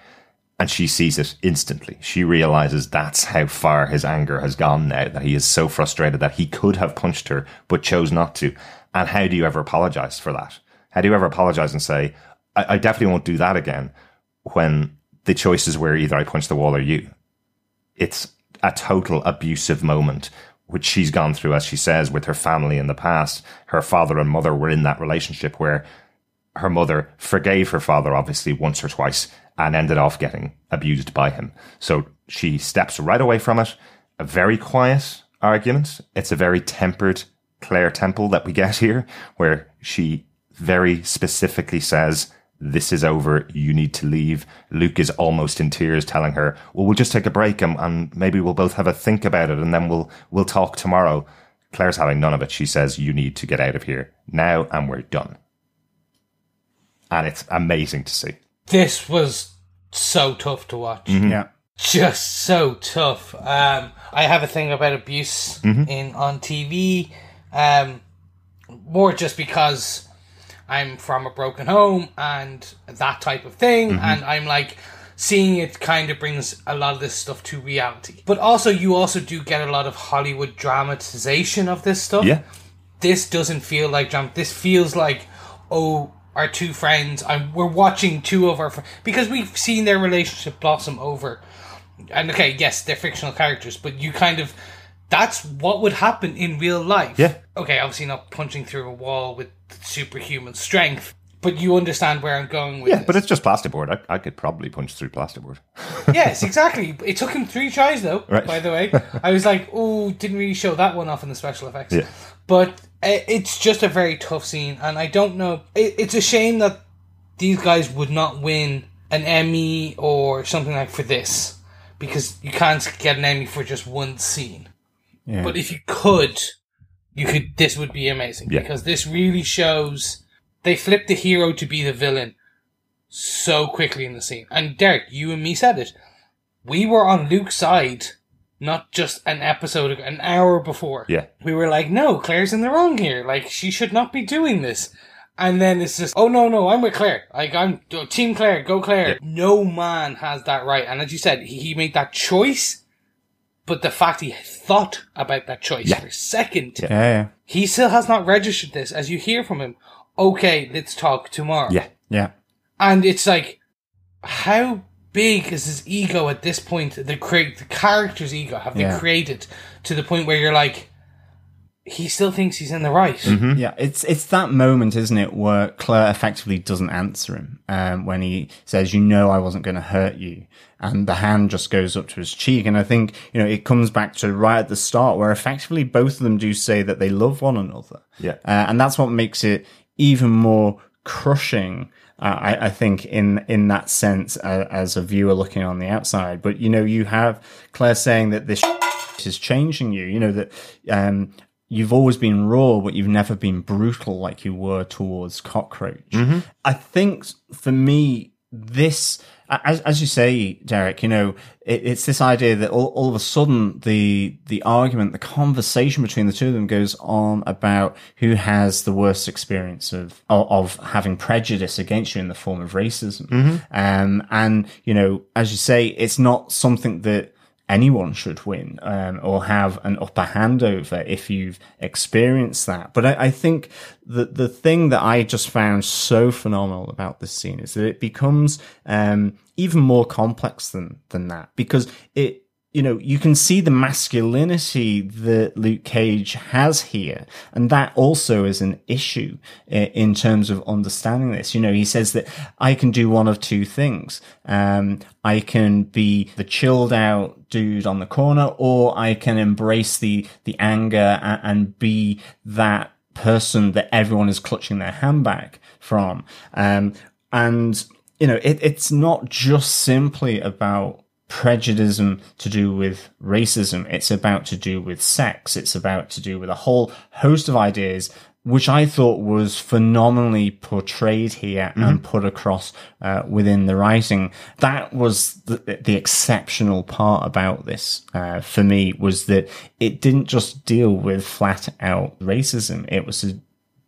and she sees it instantly. She realizes that's how far his anger has gone now, that he is so frustrated that he could have punched her, but chose not to. And how do you ever apologize for that? How do you ever apologize and say, I, I definitely won't do that again when the choices were either I punch the wall or you? It's a total abusive moment, which she's gone through, as she says, with her family in the past. Her father and mother were in that relationship where her mother forgave her father, obviously, once or twice, and ended off getting abused by him. So she steps right away from it. A very quiet argument. It's a very tempered Claire Temple that we get here, where she very specifically says, this is over. You need to leave. Luke is almost in tears telling her, well, we'll just take a break and, and maybe we'll both have a think about it and then we'll, we'll talk tomorrow. Claire's having none of it. She says, you need to get out of here now and we're done. And it's amazing to see this was so tough to watch. Yeah. Just so tough. Um, I have a thing about abuse in on TV, um, more just because I'm from a broken home and that type of thing, and I'm like seeing it kind of brings a lot of this stuff to reality. But also, you also do get a lot of Hollywood dramatization of this stuff. Yeah. This doesn't feel like drama. This feels like, oh, our two friends. I'm, we're watching two of our fr- because we've seen their relationship blossom over. And okay, yes, they're fictional characters, but you kind of that's what would happen in real life. Yeah. Okay, obviously not punching through a wall with superhuman strength, but you understand where I'm going with Yeah, this. but it's just plasterboard. I, I could probably punch through plasterboard. <laughs> yes, exactly. It took him three tries, though. Right. By the way, <laughs> I was like, "Oh, didn't really show that one off in the special effects." Yeah. But it's just a very tough scene, and I don't know. It, it's a shame that these guys would not win an Emmy or something like for this, because you can't get an Emmy for just one scene. Yeah. But if you could, you could. This would be amazing Yeah. because this really shows they flipped the hero to be the villain so quickly in the scene. And Derek, you and me said it. We were on Luke's side, not just an episode, ago, an hour before. Yeah. We were like, no, Claire's in the wrong here. Like, she should not be doing this. And then it's just, oh no, no, I'm with Claire. Like, I'm oh, Team Claire, go Claire. No man has that right. And as you said, he, he made that choice, but the fact he thought about that choice for a second, yeah, yeah, he still has not registered this. As you hear from him, okay, let's talk tomorrow. Yeah. yeah. And it's like, how big is his ego at this point? The create the character's ego have they Yeah. created to the point where you're like, he still thinks he's in the right. Yeah, it's it's that moment, isn't it, where Claire effectively doesn't answer him um, when he says, "You know, I wasn't going to hurt you," and the hand just goes up to his cheek. And I think you know it comes back to right at the start where effectively both of them do say that they love one another. Yeah. uh, and that's what makes it even more crushing I, I think in in that sense, uh, as a viewer looking on the outside. But you know, you have Claire saying that this <laughs> is changing you. You know that um, you've always been raw, but you've never been brutal like you were towards Cockroach. I think for me, this, as, as you say, Derek, you know, it, it's this idea that all, all of a sudden the, the argument, the conversation between the two of them goes on about who has the worst experience of, of, of having prejudice against you in the form of racism. Um, and, you know, as you say, it's not something that, anyone should win um, or have an upper hand over if you've experienced that. But I, I think the the thing that I just found so phenomenal about this scene is that it becomes um, even more complex than than that because it you know, you can see the masculinity that Luke Cage has here. And that also is an issue uh, in terms of understanding this. You know, he says that I can do one of two things. Um, I can be the chilled out dude on the corner, or I can embrace the, the anger and, and be that person that everyone is clutching their handbag from. Um, and, you know, it, it's not just simply about prejudice to do with racism. It's about to do with sex. It's about to do with a whole host of ideas, which I thought was phenomenally portrayed here and put across uh, within the writing. That was the, the exceptional part about this uh, for me was that it didn't just deal with flat out racism. It was a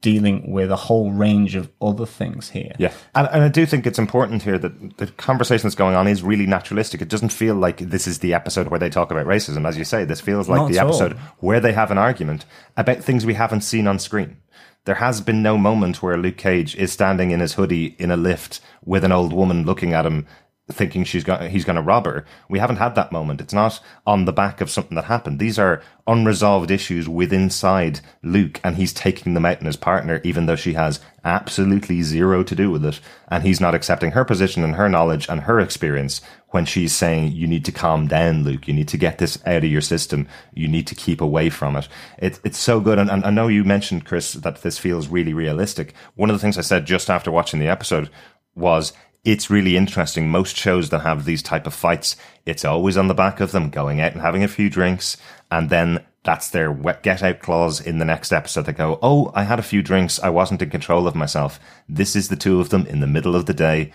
dealing with a whole range of other things here. Yeah, and, and I do think it's important here that the conversation that's going on is really naturalistic. It doesn't feel like this is the episode where they talk about racism, as you say. This feels like Not the at all. episode where they have an argument about things we haven't seen on screen. There has been no moment where Luke Cage is standing in his hoodie in a lift with an old woman looking at him thinking she's got, he's going to rob her. We haven't had that moment. It's not on the back of something that happened. These are unresolved issues with inside Luke and he's taking them out in his partner, even though she has absolutely zero to do with it. And he's not accepting her position and her knowledge and her experience when she's saying, you need to calm down, Luke. You need to get this out of your system. You need to keep away from it. it it's so good. And, and I know you mentioned, Chris, that this feels really realistic. One of the things I said just after watching the episode was it's really interesting. Most shows that have these type of fights, it's always on the back of them going out and having a few drinks, and then that's their wet get out clause in the next episode. They go, "Oh, I had a few drinks. I wasn't in control of myself." This is the two of them in the middle of the day,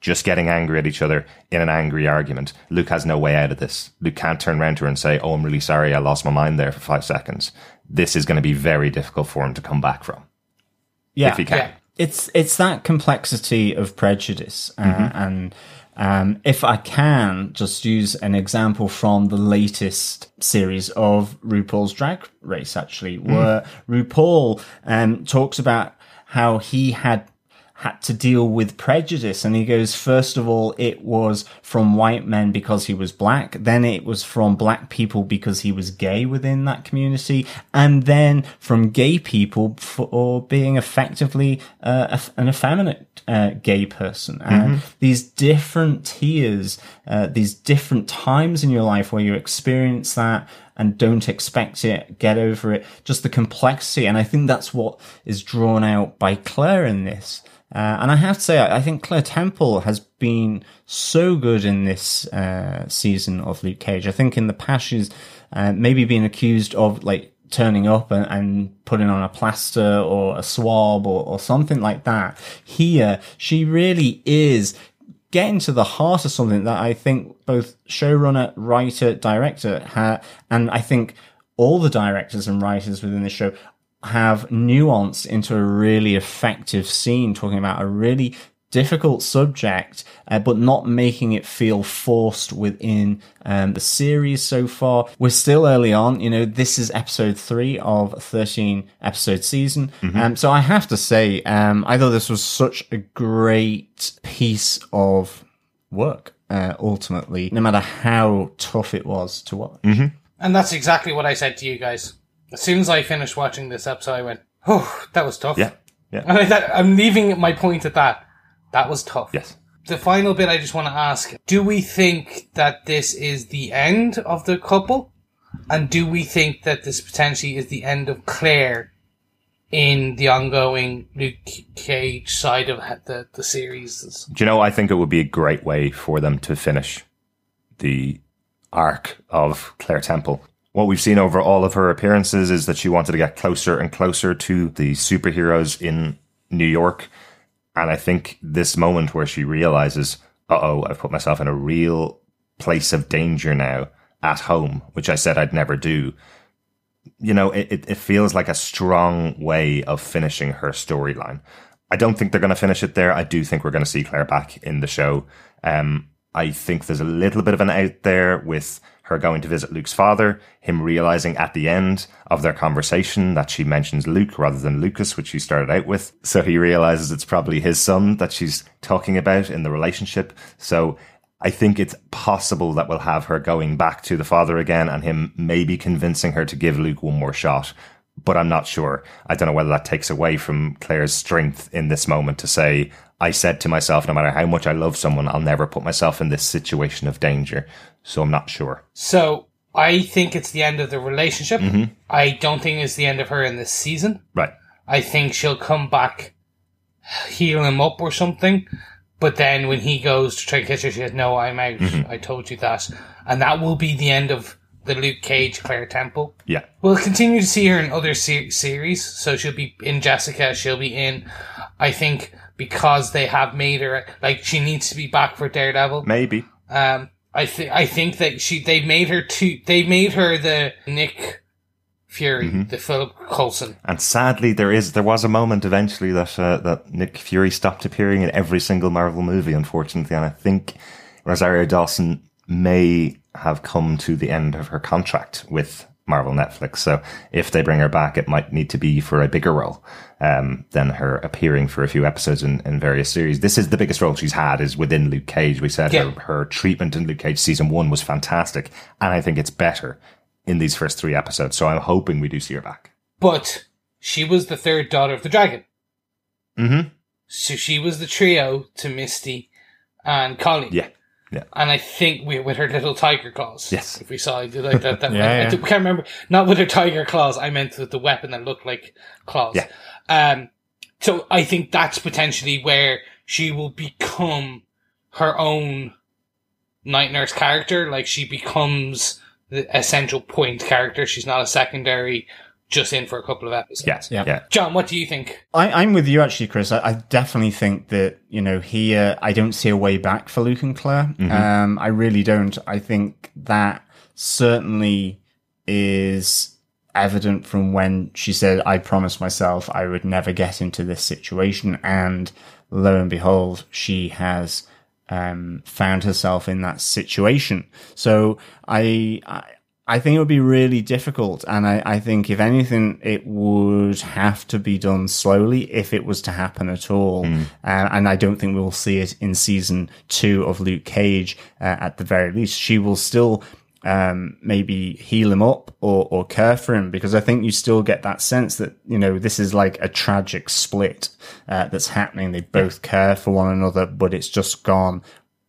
just getting angry at each other in an angry argument. Luke has no way out of this. Luke can't turn around to her and say, "Oh, I'm really sorry. I lost my mind there for five seconds." This is going to be very difficult for him to come back from Yeah. if he can. Yeah. It's it's that complexity of prejudice uh, and um, if I can just use an example from the latest series of RuPaul's Drag Race, actually, where RuPaul um, talks about how he had had to deal with prejudice. And he goes, first of all, it was from white men because he was black. Then it was from black people because he was gay within that community. And then from gay people for being effectively uh, an effeminate uh, gay person. And these different tiers, uh, these different times in your life where you experience that and don't expect it, get over it, just the complexity. And I think that's what is drawn out by Claire in this. Uh, and I have to say, I think Claire Temple has been so good in this uh, season of Luke Cage. I think in the past she's uh, maybe been accused of like turning up and, and putting on a plaster or a swab or, or something like that. Here, she really is getting to the heart of something that I think both showrunner, writer, director ha- and I think all the directors and writers within the show have nuance into a really effective scene talking about a really difficult subject, uh, but not making it feel forced within um, the series so far. We're still early on, you know, this is episode three of 13 episode season. Um, so I have to say, um, I thought this was such a great piece of work, uh, ultimately, no matter how tough it was to watch. And that's exactly what I said to you guys. As soon as I finished watching this episode, I went, "Oh, that was tough." Yeah. Yeah. And I, that, I'm leaving my point at that. That was tough. Yes. The final bit I just want to ask: Do we think that this is the end of the couple, and do we think that this potentially is the end of Claire in the ongoing Luke Cage side of the the series. Do you know? I think it would be a great way for them to finish the arc of Claire Temple. What we've seen over all of her appearances is that she wanted to get closer and closer to the superheroes in New York. And I think this moment where she realizes, uh oh, I've put myself in a real place of danger now at home, which I said I'd never do. You know, it, it, feels like a strong way of finishing her storyline. I don't think they're going to finish it there. I do think we're going to see Claire back in the show. Um, I think there's a little bit of an out there with her going to visit Luke's father, him realizing at the end of their conversation that she mentions Luke rather than Lucas, which she started out with. So he realizes it's probably his son that she's talking about in the relationship. So I think it's possible that we'll have her going back to the father again and him maybe convincing her to give Luke one more shot. But I'm not sure. I don't know whether that takes away from Claire's strength in this moment to say, I said to myself, no matter how much I love someone, I'll never put myself in this situation of danger. So I'm not sure. So I think it's the end of the relationship. Mm-hmm. I don't think it's the end of her in this season. Right. I think she'll come back, heal him up or something. But then when he goes to try to kiss her, she says, "No, I'm out. Mm-hmm. I told you that," and that will be the end of the Luke Cage Claire Temple. Yeah. We'll continue to see her in other se- series, so she'll be in Jessica. She'll be in, I think, because they have made her like she needs to be back for Daredevil. Maybe. Um, I think I think that she they made her too. They made her the Nick Fury, Mm-hmm. the Philip Coulson. And sadly, there is there was a moment eventually that uh, that Nick Fury stopped appearing in every single Marvel movie, unfortunately. And I think Rosario Dawson may have come to the end of her contract with Marvel Netflix. So if they bring her back, it might need to be for a bigger role um, than her appearing for a few episodes in, in various series. This is the biggest role she's had is within Luke Cage. We said Yeah. her, her treatment in Luke Cage season one was fantastic, and I think it's better in these first three episodes. So I'm hoping we do see her back. But she was the third daughter of the dragon. Mm-hmm. So she was the trio to Misty and Colleen. Yeah. Yeah. And I think we, with her little tiger claws. Yes. If we saw it like that, that <laughs> Yeah, I, I yeah. can't remember. Not with her tiger claws. I meant with the weapon that looked like claws. Yeah. Um, so I think that's potentially where she will become her own night nurse character. Like she becomes the essential point character. She's not a secondary, just in for a couple of episodes. Yes. Yeah. Yeah. John, what do you think? I, I'm with you actually, Chris. I, I definitely think that you know here I don't see a way back for Luke and Claire. Um, I really don't. I think that certainly is evident from when she said, "I promised myself I would never get into this situation," and lo and behold, she has um, found herself in that situation. So I, I I think it would be really difficult. And I, I think if anything, it would have to be done slowly if it was to happen at all. Uh, and I don't think we'll see it in season two of Luke Cage uh, at the very least. She will still um, maybe heal him up or, or care for him because I think you still get that sense that, you know, this is like a tragic split uh, that's happening. They both care for one another, but it's just gone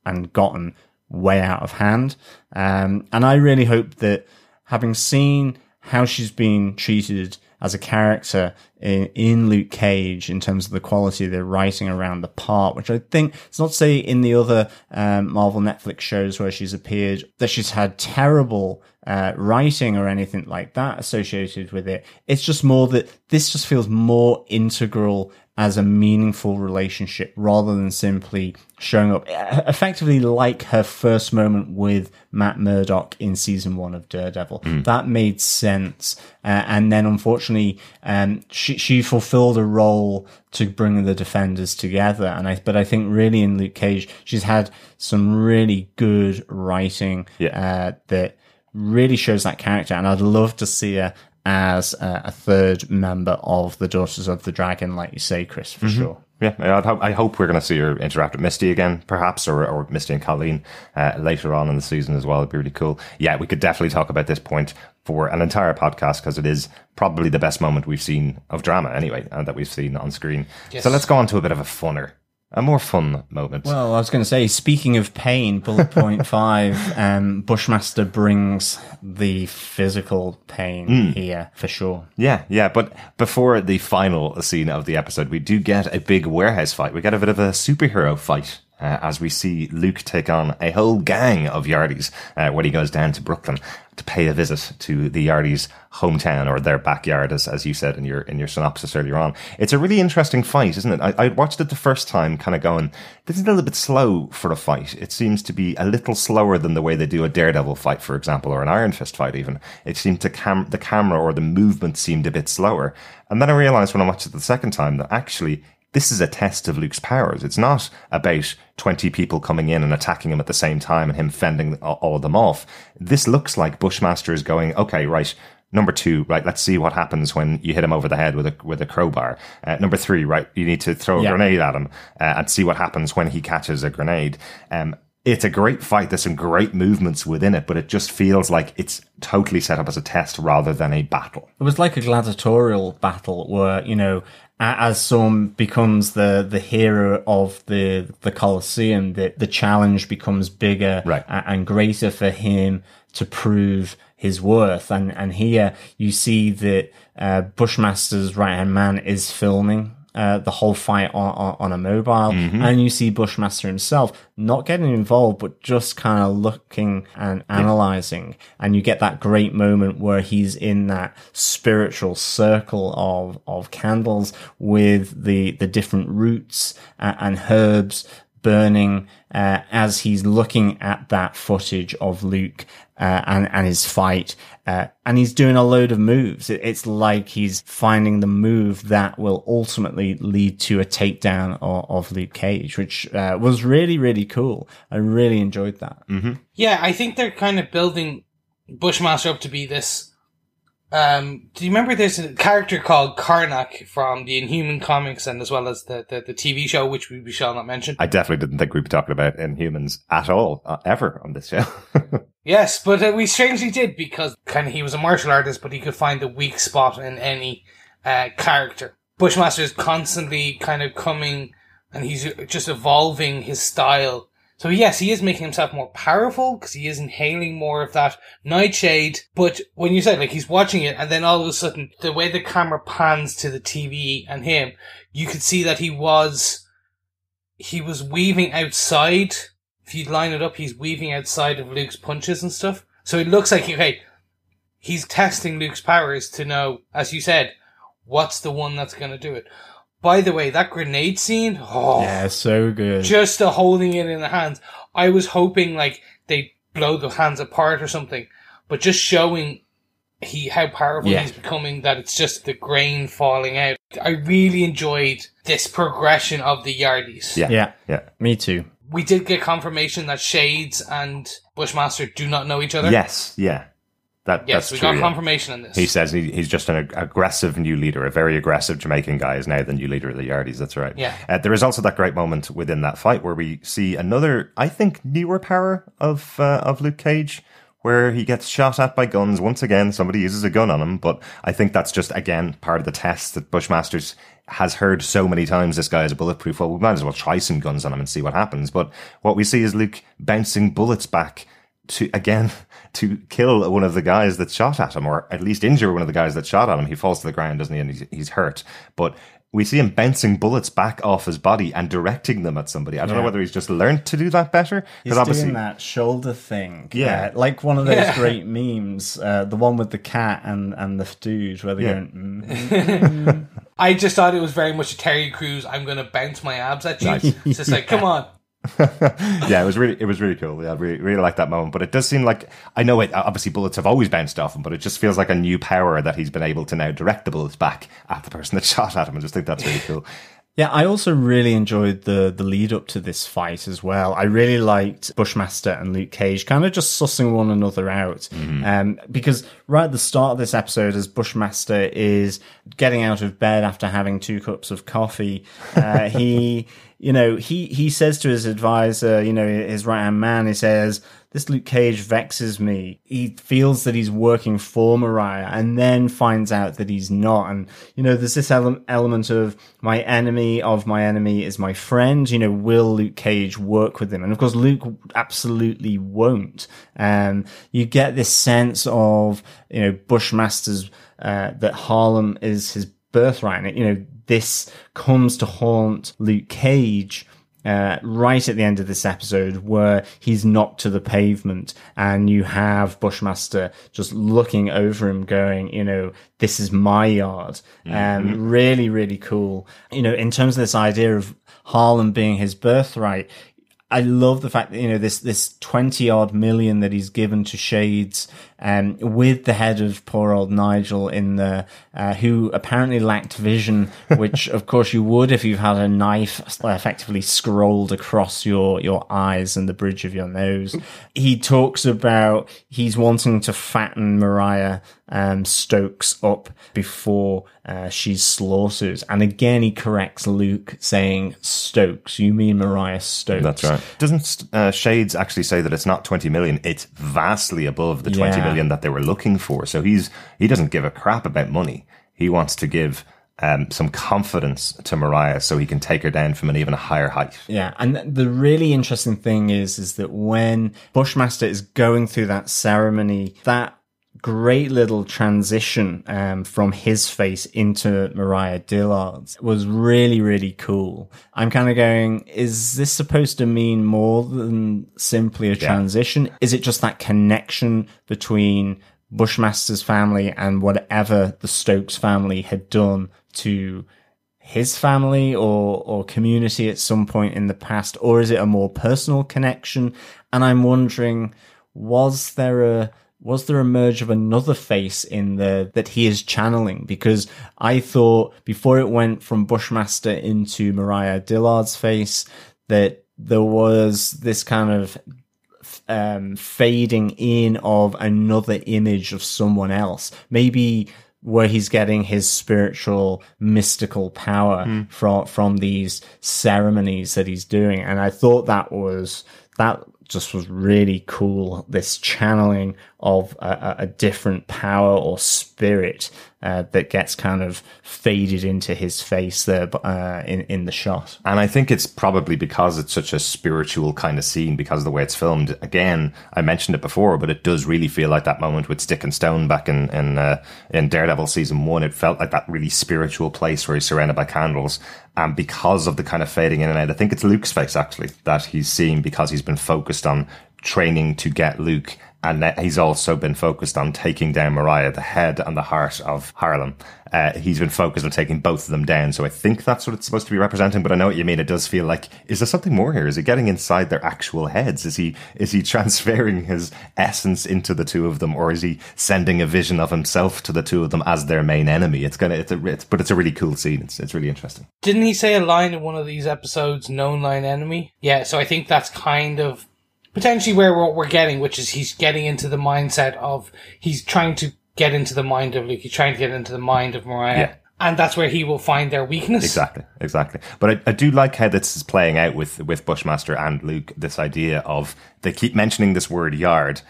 and gotten way out of hand. Um, and I really hope that having seen how she's been treated as a character in, in Luke Cage in terms of the quality of the writing around the part, which I think it's not to say in the other um, Marvel Netflix shows where she's appeared that she's had terrible uh, writing or anything like that associated with it. It's just more that this just feels more integral as a meaningful relationship rather than simply showing up effectively like her first moment with Matt Murdock in season one of Daredevil. That made sense. Uh, and then unfortunately, um, she, she fulfilled a role to bring the defenders together. And I, but I think really in Luke Cage, she's had some really good writing, uh, that really shows that character. And I'd love to see her as uh, a third member of the Daughters of the Dragon, like you say, Chris, for sure. Yeah, I'd hope, I hope we're going to see her interact with Misty again, perhaps, or, or Misty and Colleen uh, later on in the season as well. It'd be really cool. Yeah, we could definitely talk about this point for an entire podcast because it is probably the best moment we've seen of drama anyway, uh, that we've seen on screen. Yes. So let's go on to a bit of a funner a more fun moment. Well, I was going to say, speaking of pain, bullet point <laughs> five, um, Bushmaster brings the physical pain here for sure. Yeah, yeah, but before the final scene of the episode, we do get a big warehouse fight. We get a bit of a superhero fight. Uh, as we see Luke take on a whole gang of Yardies uh, when he goes down to Brooklyn to pay a visit to the Yardies' hometown or their backyard, as, as you said in your in your synopsis earlier on. It's a really interesting fight, isn't it? I, I watched it the first time, kind of going, this is a little bit slow for a fight. It seems to be a little slower than the way they do a Daredevil fight, for example, or an Iron Fist fight. Even it seemed to cam the camera or the movement seemed a bit slower. And then I realized when I watched it the second time that actually this is a test of Luke's powers. It's not about 20 people coming in and attacking him at the same time and him fending all of them off. This looks like Bushmaster is going, okay, right. Number two, right? Let's see what happens when you hit him over the head with a with a crowbar. Uh, number three, right? You need to throw a Yeah. grenade at him uh, and see what happens when he catches a grenade. Um, it's a great fight. There's some great movements within it, but it just feels like it's totally set up as a test rather than a battle. It was like a gladiatorial battle where, you know, as some becomes the, the hero of the, the Colosseum, the, the challenge becomes bigger Right. and greater for him to prove his worth. And, and here you see that, uh, Bushmaster's right hand man is filming. Uh, the whole fight on, on, on a mobile, and you see Bushmaster himself not getting involved, but just kind of looking and analyzing. And you get that great moment where he's in that spiritual circle of, of candles with the, the different roots and, and herbs burning uh, as he's looking at that footage of Luke uh, and and his fight, uh, and he's doing a load of moves. It, it's like he's finding the move that will ultimately lead to a takedown of, of Luke Cage, which uh, was really really cool. I really enjoyed that. Yeah, I think they're kind of building Bushmaster up to be this. Um, do you remember there's a character called Karnak from the Inhuman comics and as well as the, the, the TV show, which we, we shall not mention? I definitely didn't think we'd be talking about Inhumans at all, uh, ever on this show. <laughs> Yes, but uh, we strangely did because kind of he was a martial artist, but he could find the weak spot in any uh, character. Bushmaster is constantly kind of coming and he's just evolving his style. So yes, he is making himself more powerful because he is inhaling more of that nightshade. But when you said like he's watching it and then all of a sudden the way the camera pans to the TV and him, you could see that he was, he was weaving outside if you line it up, he's weaving outside of Luke's punches and stuff. So it looks like, okay, he's testing Luke's powers to know, as you said, what's the one that's going to do it. By the way, that grenade scene, oh, Yeah, so good. just the holding it in the hands. I was hoping like they blow the hands apart or something, but just showing he how powerful Yeah. he's becoming that it's just the grain falling out. I really enjoyed this progression of the Yardies. yeah. yeah, Yeah. me too. We did get confirmation that Shades and Bushmaster do not know each other. Yes. Yeah. That, Yes, that's we true. got yeah. confirmation on this. He says he, he's just an ag- aggressive new leader, a very aggressive Jamaican guy is now the new leader of the Yardies. That's right. Yeah. Uh, there is also that great moment within that fight where we see another, I think, newer power of uh, of Luke Cage, where he gets shot at by guns. Once again, somebody uses a gun on him, but I think that's just again part of the test that Bushmasters has heard so many times. This guy is bulletproof. Well, we might as well try some guns on him and see what happens. But what we see is Luke bouncing bullets back to again to kill one of the guys that shot at him, or at least injure one of the guys that shot at him. He falls to the ground, doesn't he? And he's, he's hurt. But we see him bouncing bullets back off his body and directing them at somebody. I don't know whether he's just learned to do that better. He's doing that shoulder thing. Yeah. Uh, like one of those Yeah. great memes, uh, the one with the cat and, and the dude where they're Yeah. going, mm. <laughs> I just thought it was very much a Terry Crews. I'm going to bounce my abs at you. It's just like, come on. <laughs> yeah, it was really, it was really cool. Yeah, I really, really like that moment. But it does seem like I know it. Obviously, bullets have always bounced off him, but it just feels like a new power that he's been able to now direct the bullets back at the person that <laughs> shot at him. I just think that's really cool. Yeah, I also really enjoyed the the lead up to this fight as well. I really liked Bushmaster and Luke Cage kind of just sussing one another out. Um, because right at the start of this episode, as Bushmaster is getting out of bed after having two cups of coffee, uh, <laughs> he, you know, he, he says to his advisor, you know, his right hand man, he says, this Luke Cage vexes me. He feels that he's working for Mariah and then finds out that he's not. And, you know, there's this ele- element of my enemy of my enemy is my friend. You know, will Luke Cage work with him? And of course, Luke absolutely won't. Um, you get this sense of, you know, Bushmaster's, uh, that Harlem is his birthright. And, you know, this comes to haunt Luke Cage uh, right at the end of this episode where he's knocked to the pavement and you have Bushmaster just looking over him going, you know, this is my yard. Um, really, really cool. You know, in terms of this idea of Harlem being his birthright, I love the fact that, you know, this, this 20 odd million that he's given to Shades, um, with the head of poor old Nigel in the, uh, who apparently lacked vision, <laughs> which of course you would if you've had a knife effectively scrolled across your, your eyes and the bridge of your nose. He talks about he's wanting to fatten Mariah, um, Stokes up before, uh, she's slaughtered. And again, he corrects Luke saying Stokes. You mean Mariah Stokes. That's right. Doesn't uh, Shades actually say that it's not 20 million? It's vastly above the twenty million That they were looking for. So he's he doesn't give a crap about money. He wants to give um, some confidence to Mariah so he can take her down from an even higher height. Yeah, and the really interesting thing is, is that when Bushmaster is going through that ceremony, that great little transition um, from his face into Mariah Dillard's was really, really cool. I'm kind of going, is this supposed to mean more than simply a transition? Is it just that connection between Bushmaster's family and whatever the Stokes family had done to his family or or community at some point in the past or is it a more personal connection and i'm wondering was there a was there a merge of another face in there that he is channeling because i thought before it went from bushmaster into mariah dillard's face that there was this kind of um, fading in of another image of someone else. Maybe where he's getting his spiritual mystical power from from these ceremonies that he's doing. And I thought that was that just was really cool. This channeling of a, a- different power or spirit uh, that gets kind of faded into his face there uh, in in the shot. And I think it's probably because it's such a spiritual kind of scene because of the way it's filmed. Again, I mentioned it before, but it does really feel like that moment with Stick and Stone back in in uh, in Daredevil season one. It felt like that really spiritual place where he's surrounded by candles. And because of the kind of fading in and out, I think it's Luke's face actually that he's seeing because he's been focused on training to get Luke. And he's also been focused on taking down Mariah, the head and the heart of Harlem. Uh, he's been focused on taking both of them down. So I think that's what it's supposed to be representing. But I know what you mean. It does feel like, is there something more here? Is he getting inside their actual heads? Is he, is he <laughs> transferring his essence into the two of them? Or is he sending a vision of himself to the two of them as their main enemy? It's gonna, it's a, it's, but it's a really cool scene. It's, it's really interesting. Didn't he say a line in one of these episodes, known line enemy? Yeah, so I think that's kind of potentially where we're, we're getting, which is he's getting into the mindset of, he's trying to get into the mind of Luke, he's trying to get into the mind of Mariah. Yeah. And that's where he will find their weakness. Exactly, exactly. But I, I do like how this is playing out with with Bushmaster and Luke. This idea of they keep mentioning this word yard.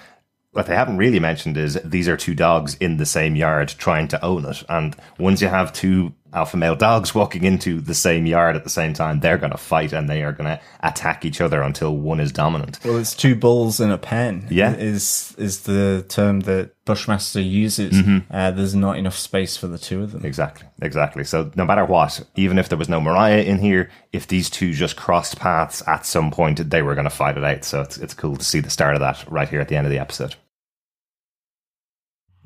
What they haven't really mentioned is these are two dogs in the same yard trying to own it. And once you have two alpha male dogs walking into the same yard at the same time, they're going to fight and they are going to attack each other until one is dominant. Well, it's two bulls in a pen. Yeah. is is the term that Bushmaster uses. Uh, there's not enough space for the two of them. Exactly, exactly. So no matter what, even if there was no Mariah in here, if these two just crossed paths at some point, they were going to fight it out. So it's, it's cool to see the start of that right here at the end of the episode.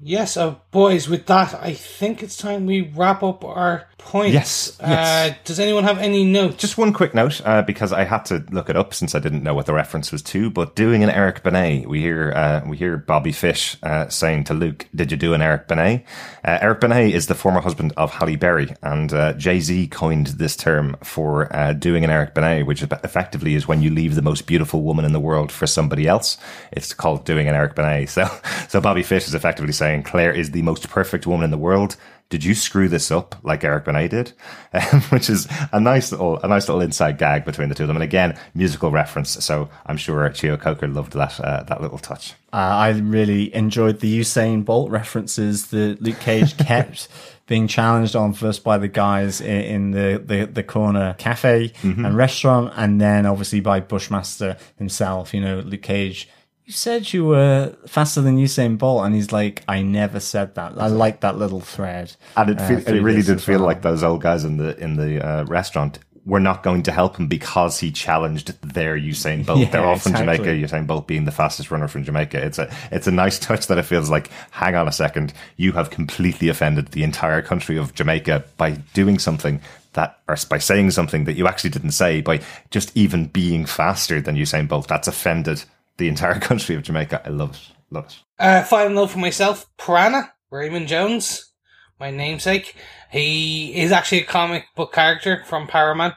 Yes, uh, boys, with that, I think it's time we wrap up our points. Yes, yes. Uh, does anyone have any notes? Just one quick note, uh, because I had to look it up since I didn't know what the reference was to. But doing an Eric Benet, we hear uh, we hear Bobby Fish uh, saying to Luke, "Did you do an Eric Benet?" Uh, Eric Benet is the former husband of Halle Berry, and uh, Jay Z coined this term for uh, doing an Eric Benet, which effectively is when you leave the most beautiful woman in the world for somebody else. It's called doing an Eric Benet. <laughs> So, so Bobby Fish is effectively saying Claire is the most perfect woman in the world. did you screw this up like Eric Benet did? <laughs> Um, which is a nice little, a nice little inside gag between the two of them. And again, musical reference. So I'm sure Cheo Coker loved that, uh, that little touch. Uh, I really enjoyed the Usain Bolt references that Luke Cage <laughs> kept being challenged on first by the guys in, the, the, the corner cafe and restaurant, and then obviously by Bushmaster himself. You know, Luke Cage. You said you were faster than Usain Bolt, and he's like, "I never said that." I like that little thread, And it, uh, it really did feel well. like those old guys in the in the uh, restaurant were not going to help him because he challenged their Usain <laughs> Bolt. Yeah, They're all from exactly. Jamaica. Usain Bolt being the fastest runner from Jamaica. It's a it's a nice <laughs> touch that it feels like. Hang on a second, you have completely offended the entire country of Jamaica by doing something. That, or by saying something that you actually didn't say, by just even being faster than Usain Bolt, that's offended the entire <laughs> country of Jamaica. I love it. Love it. Uh, final note for myself Piranha, Raymond Jones, my namesake. He is actually a comic book character from Power Man.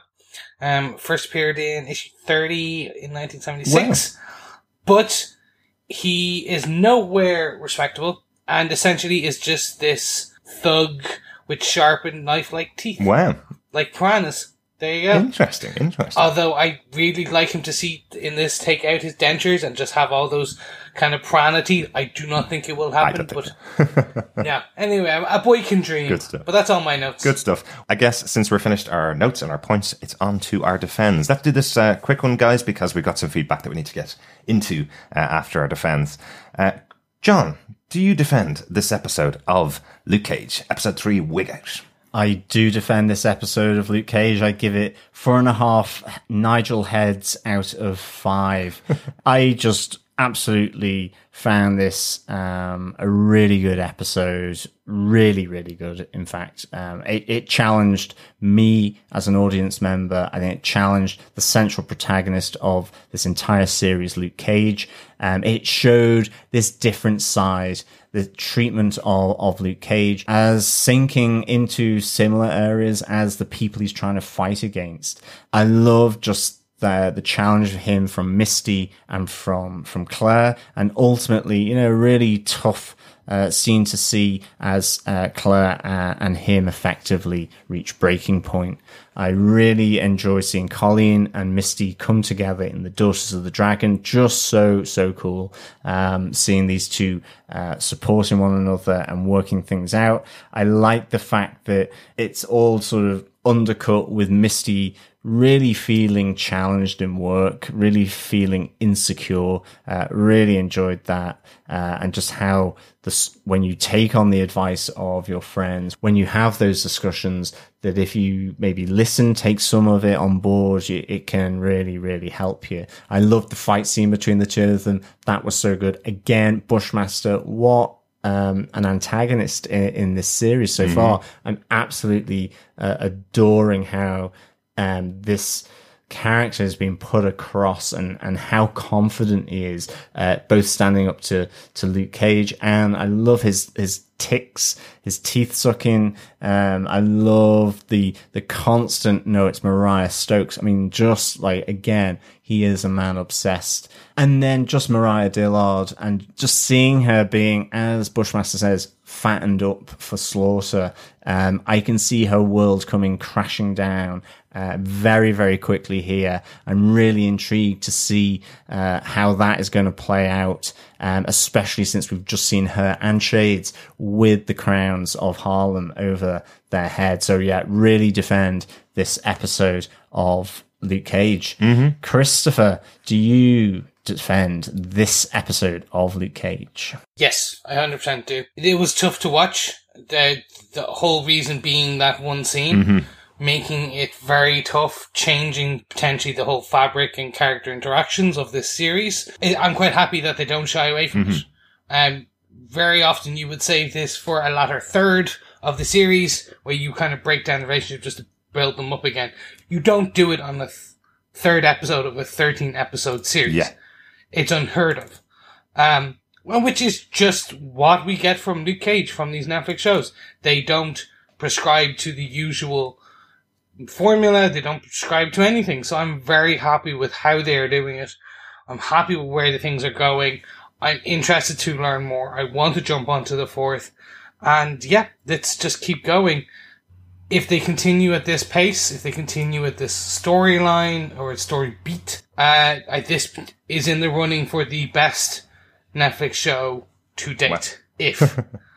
Um, first appeared in issue 30 in 1976. But he is nowhere respectable and essentially is just this thug with sharpened knife like teeth. Wow, Like piranhas. There you go. interesting, interesting. Although I really like him to see in this take out his dentures and just have all those kind of teeth. I do not think it will happen, don't but <laughs> yeah. Anyway, a boy can dream. Good stuff. But that's all my notes. Good stuff. I guess since we're finished our notes and our points, it's on to our defends. Let's do this uh, quick one, guys, because we've got some feedback that we need to get into uh, after our defends. Uh, John, do you defend this episode of Luke Cage, episode three, Wig Out? I do defend this episode of Luke Cage. I give it four and a half Nigel heads out of five. <laughs> I just absolutely found this um, a really good episode. Really, really good. In fact, um, it, it challenged me as an audience member. I think it challenged the central protagonist of this entire series, Luke Cage. Um, it showed this different side the treatment of, of Luke Cage as sinking into similar areas as the people he's trying to fight against. I love just the the challenge of him from Misty and from from Claire, and ultimately, you know, really tough uh, to see as uh, Claire uh, and him effectively reach breaking point. I really enjoy seeing Colleen and Misty come together in the Daughters of the Dragon. Just so so cool. Um, seeing these two uh, supporting one another and working things out. I like the fact that it's all sort of undercut with Misty really feeling challenged in work, really feeling insecure. Uh, really enjoyed that, uh, and just how this when you take on the advice of your friends, when you have those discussions, that if you maybe listen, take some of it on board, you, it can really, really help you. I loved the fight scene between the two of them. That was so good. Again, Bushmaster, what um, an antagonist in, in this series so far. I'm absolutely uh, adoring how um, this character has been put across and, and how confident he is, uh, both standing up to, to Luke Cage. And I love his, his ticks, his teeth sucking. Um, I love the, the constant, no, it's Mariah Stokes. I mean, just like, again, he is a man obsessed. And then just Mariah Dillard and just seeing her being, as Bushmaster says, fattened up for slaughter. Um, I can see her world coming crashing down uh, very, very quickly here. I'm really intrigued to see uh, how that is going to play out, um, especially since we've just seen her and Shades with the crowns of Harlem over their head. So yeah, really defend this episode of Luke Cage. Christopher, do you defend this episode of Luke Cage? Yes, I 100% do. It was tough to watch. The, the whole reason being that one scene, making it very tough, changing potentially the whole fabric and character interactions of this series. I'm quite happy that they don't shy away from it. Um, very often you would save this for a latter third of the series where you kind of break down the relationship just to build them up again. You don't do it on the th- third episode of a 13 episode series. Yeah. It's unheard of. Um, well, which is just what we get from Luke Cage from these Netflix shows. They don't prescribe to the usual formula. They don't prescribe to anything. So I'm very happy with how they are doing it. I'm happy with where the things are going. I'm interested to learn more. I want to jump onto the fourth. And yeah, let's just keep going. If they continue at this pace, if they continue at this storyline or story beat, uh, I, this is in the running for the best Netflix show to date. If <laughs>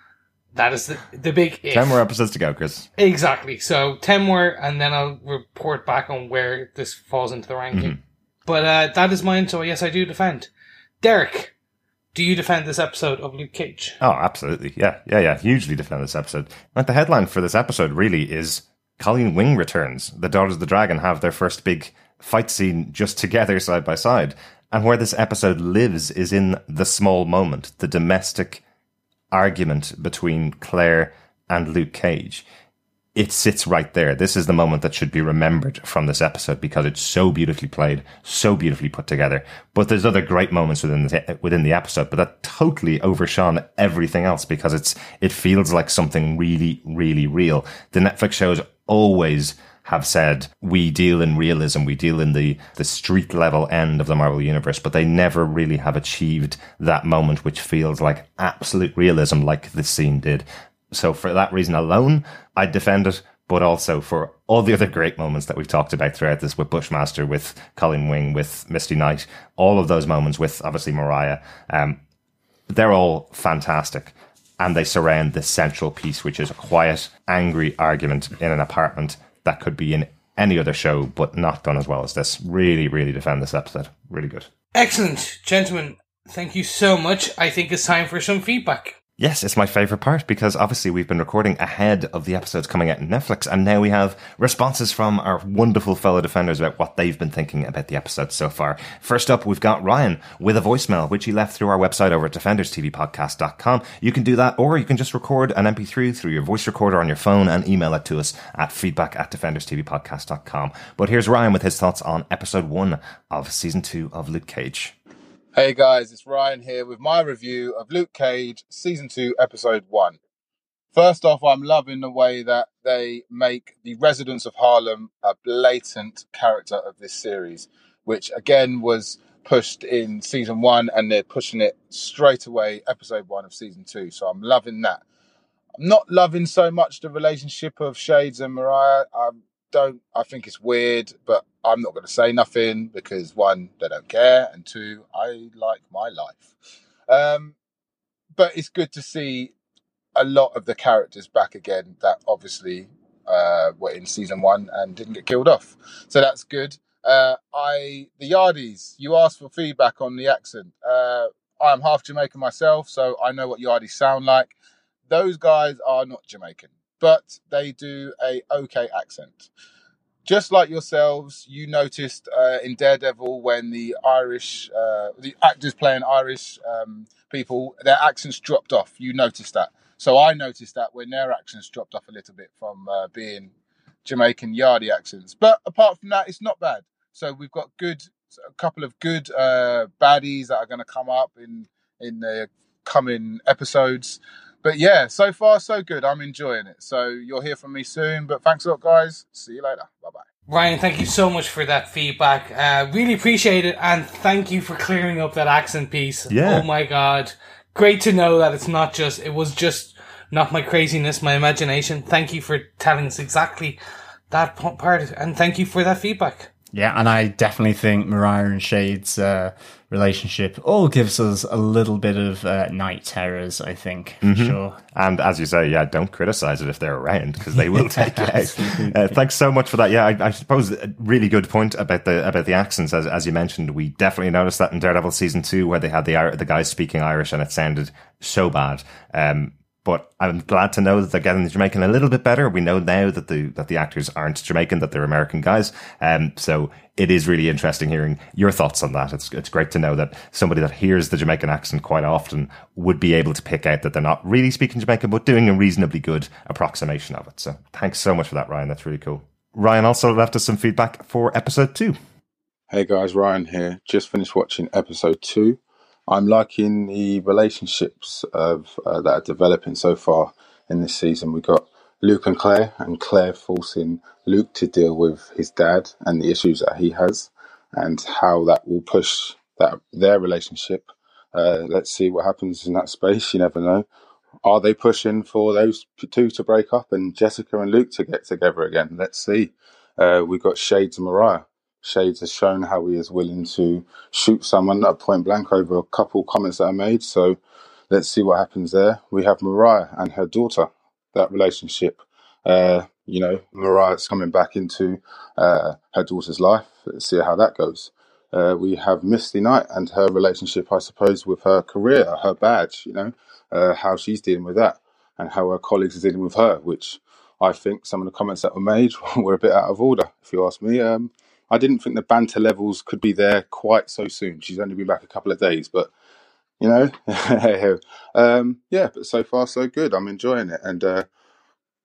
that is the, the big if. 10 more episodes to go, Chris. Exactly. So 10 more, and then I'll report back on where this falls into the ranking. But uh, that is mine, so yes, I do defend. Derek, do you defend this episode of Luke Cage? Oh, absolutely. Yeah, yeah, yeah. Hugely defend this episode. Like the headline for this episode really is Colleen Wing returns. The Daughters of the Dragon have their first big fight scene just together side by side. And where this episode lives is in the small moment, the domestic argument between Claire and Luke Cage. It sits right there. This is the moment that should be remembered from this episode because it's so beautifully played, so beautifully put together. But there's other great moments within the, within the episode, but that totally overshone everything else because it's it feels like something really, really real. The Netflix shows always have said we deal in realism, we deal in the the street level end of the Marvel universe, but they never really have achieved that moment which feels like absolute realism, like this scene did. So for that reason alone, I'd defend it. But also for all the other great moments that we've talked about throughout this with Bushmaster, with Colleen Wing, with Misty Knight, all of those moments with obviously Mariah, um, they're all fantastic. And they surround this central piece, which is a quiet, angry argument in an apartment that could be in any other show, but not done as well as this. Really, really defend this episode. Really good. Excellent, gentlemen. Thank you so much. I think it's time for some feedback. Yes, it's my favorite part because obviously we've been recording ahead of the episodes coming out on Netflix, and now we have responses from our wonderful fellow defenders about what they've been thinking about the episodes so far. First up, we've got Ryan with a voicemail, which he left through our website over at defenderstvpodcast.com. You can do that, or you can just record an MP3 through your voice recorder on your phone and email it to us at feedback at defenderstvpodcast.com. But here's Ryan with his thoughts on episode one of season two of Luke Cage. Hey guys, it's Ryan here with my review of Luke Cage Season 2, Episode 1. First off, I'm loving the way that they make the residents of Harlem a blatant character of this series, which again was pushed in Season 1 and they're pushing it straight away, Episode 1 of Season 2. So I'm loving that. I'm not loving so much the relationship of Shades and Mariah. I don't, I think it's weird, but I'm not going to say nothing because one, they don't care, and two, I like my life. Um, but it's good to see a lot of the characters back again that obviously uh, were in season one and didn't get killed off. So that's good. Uh, I the Yardies. You asked for feedback on the accent. Uh, I'm half Jamaican myself, so I know what Yardies sound like. Those guys are not Jamaican, but they do a okay accent just like yourselves, you noticed uh, in Daredevil when the Irish, uh, the actors playing Irish um, people, their accents dropped off. You noticed that. So I noticed that when their accents dropped off a little bit from uh, being Jamaican Yardie accents. But apart from that, it's not bad. So we've got good, a couple of good uh, baddies that are going to come up in in the coming episodes. But yeah, so far so good. I'm enjoying it. So you'll hear from me soon. But thanks a lot, guys. See you later. Bye bye. Ryan, thank you so much for that feedback. Uh, really appreciate it, and thank you for clearing up that accent piece. Yeah. Oh my god, great to know that it's not just it was just not my craziness, my imagination. Thank you for telling us exactly that part, and thank you for that feedback. Yeah, and I definitely think Mariah and Shade's uh, relationship all gives us a little bit of uh, night terrors, I think, for sure. And as you say, yeah, don't criticize it if they're around because they will <laughs> take it. Uh, thanks so much for that. Yeah, I, I suppose a really good point about the about the accents, as as you mentioned. We definitely noticed that in Daredevil season two, where they had the the guys speaking Irish and it sounded so bad. Um, but I'm glad to know that they're getting the Jamaican a little bit better. We know now that the that the actors aren't Jamaican, that they're American guys. Um, so it is really interesting hearing your thoughts on that. It's it's great to know that somebody that hears the Jamaican accent quite often would be able to pick out that they're not really speaking Jamaican, but doing a reasonably good approximation of it. So thanks so much for that, Ryan. That's really cool. Ryan also left us some feedback for episode two. Hey guys, Ryan here. Just finished watching episode two. I'm liking the relationships of uh, that are developing so far in this season. We got Luke and Claire, and Claire forcing Luke to deal with his dad and the issues that he has, and how that will push that their relationship. Uh, let's see what happens in that space. You never know. are they pushing for those two to break up and Jessica and Luke to get together again? Let's see. Uh, we've got Shades and Mariah. Shades has shown how he is willing to shoot someone at point blank over a couple comments that are made. So let's see what happens there. We have Mariah and her daughter, that relationship. Uh, you know, Mariah's coming back into uh, her daughter's life. Let's see how that goes. Uh, we have Misty Knight and her relationship, I suppose, with her career, her badge, you know, uh, how she's dealing with that and how her colleagues are dealing with her, which I think some of the comments that were made <laughs> were a bit out of order, if you ask me. Um, I didn't think the banter levels could be there quite so soon. She's only been back a couple of days, but you know, <laughs> um, yeah. But so far, so good. I'm enjoying it, and uh,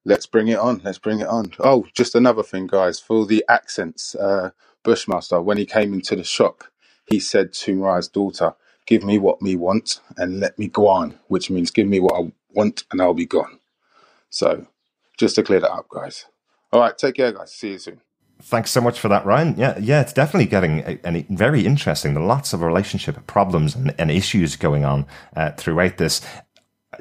let's bring it on. Let's bring it on. Oh, just another thing, guys, for the accents. Uh, Bushmaster, when he came into the shop, he said to Mariah's daughter, "Give me what me want, and let me go on," which means give me what I want, and I'll be gone. So, just to clear that up, guys. All right, take care, guys. See you soon. Thanks so much for that, Ryan. Yeah, yeah, it's definitely getting a, very interesting. There are lots of relationship problems and, and issues going on uh, throughout this.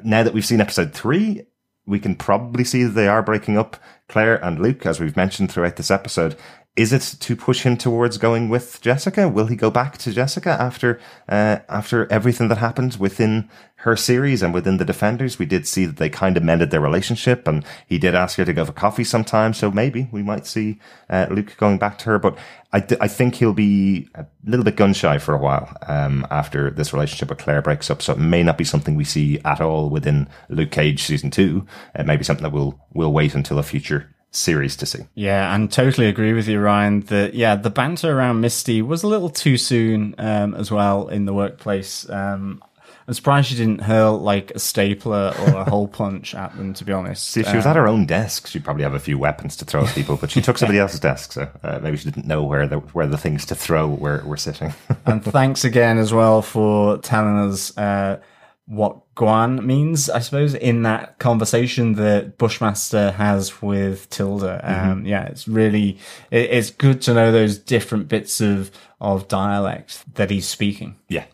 Now that we've seen episode three, we can probably see that they are breaking up. Claire and Luke, as we've mentioned throughout this episode, is it to push him towards going with Jessica? Will he go back to Jessica after uh, after everything that happened within her series and within the Defenders? We did see that they kind of mended their relationship, and he did ask her to go for coffee sometime. So maybe we might see uh, Luke going back to her. But I, th- I think he'll be a little bit gun shy for a while um, after this relationship with Claire breaks up. So it may not be something we see at all within Luke Cage season two. It may be something that we'll we'll wait until a future series to see. Yeah, and totally agree with you, Ryan. That yeah, the banter around Misty was a little too soon um, as well in the workplace. Um, I'm surprised she didn't hurl like a stapler or a hole <laughs> punch at them. To be honest, See, if she was at her own desk, she'd probably have a few weapons to throw at people, but she took somebody <laughs> else's desk, so uh, maybe she didn't know where the where the things to throw were were sitting. and thanks again as well for telling us uh, what Guan means, I suppose, in that conversation that Bushmaster has with Tilda. Um, yeah, it's really, it, it's good to know those different bits of, of dialect that he's speaking. yeah.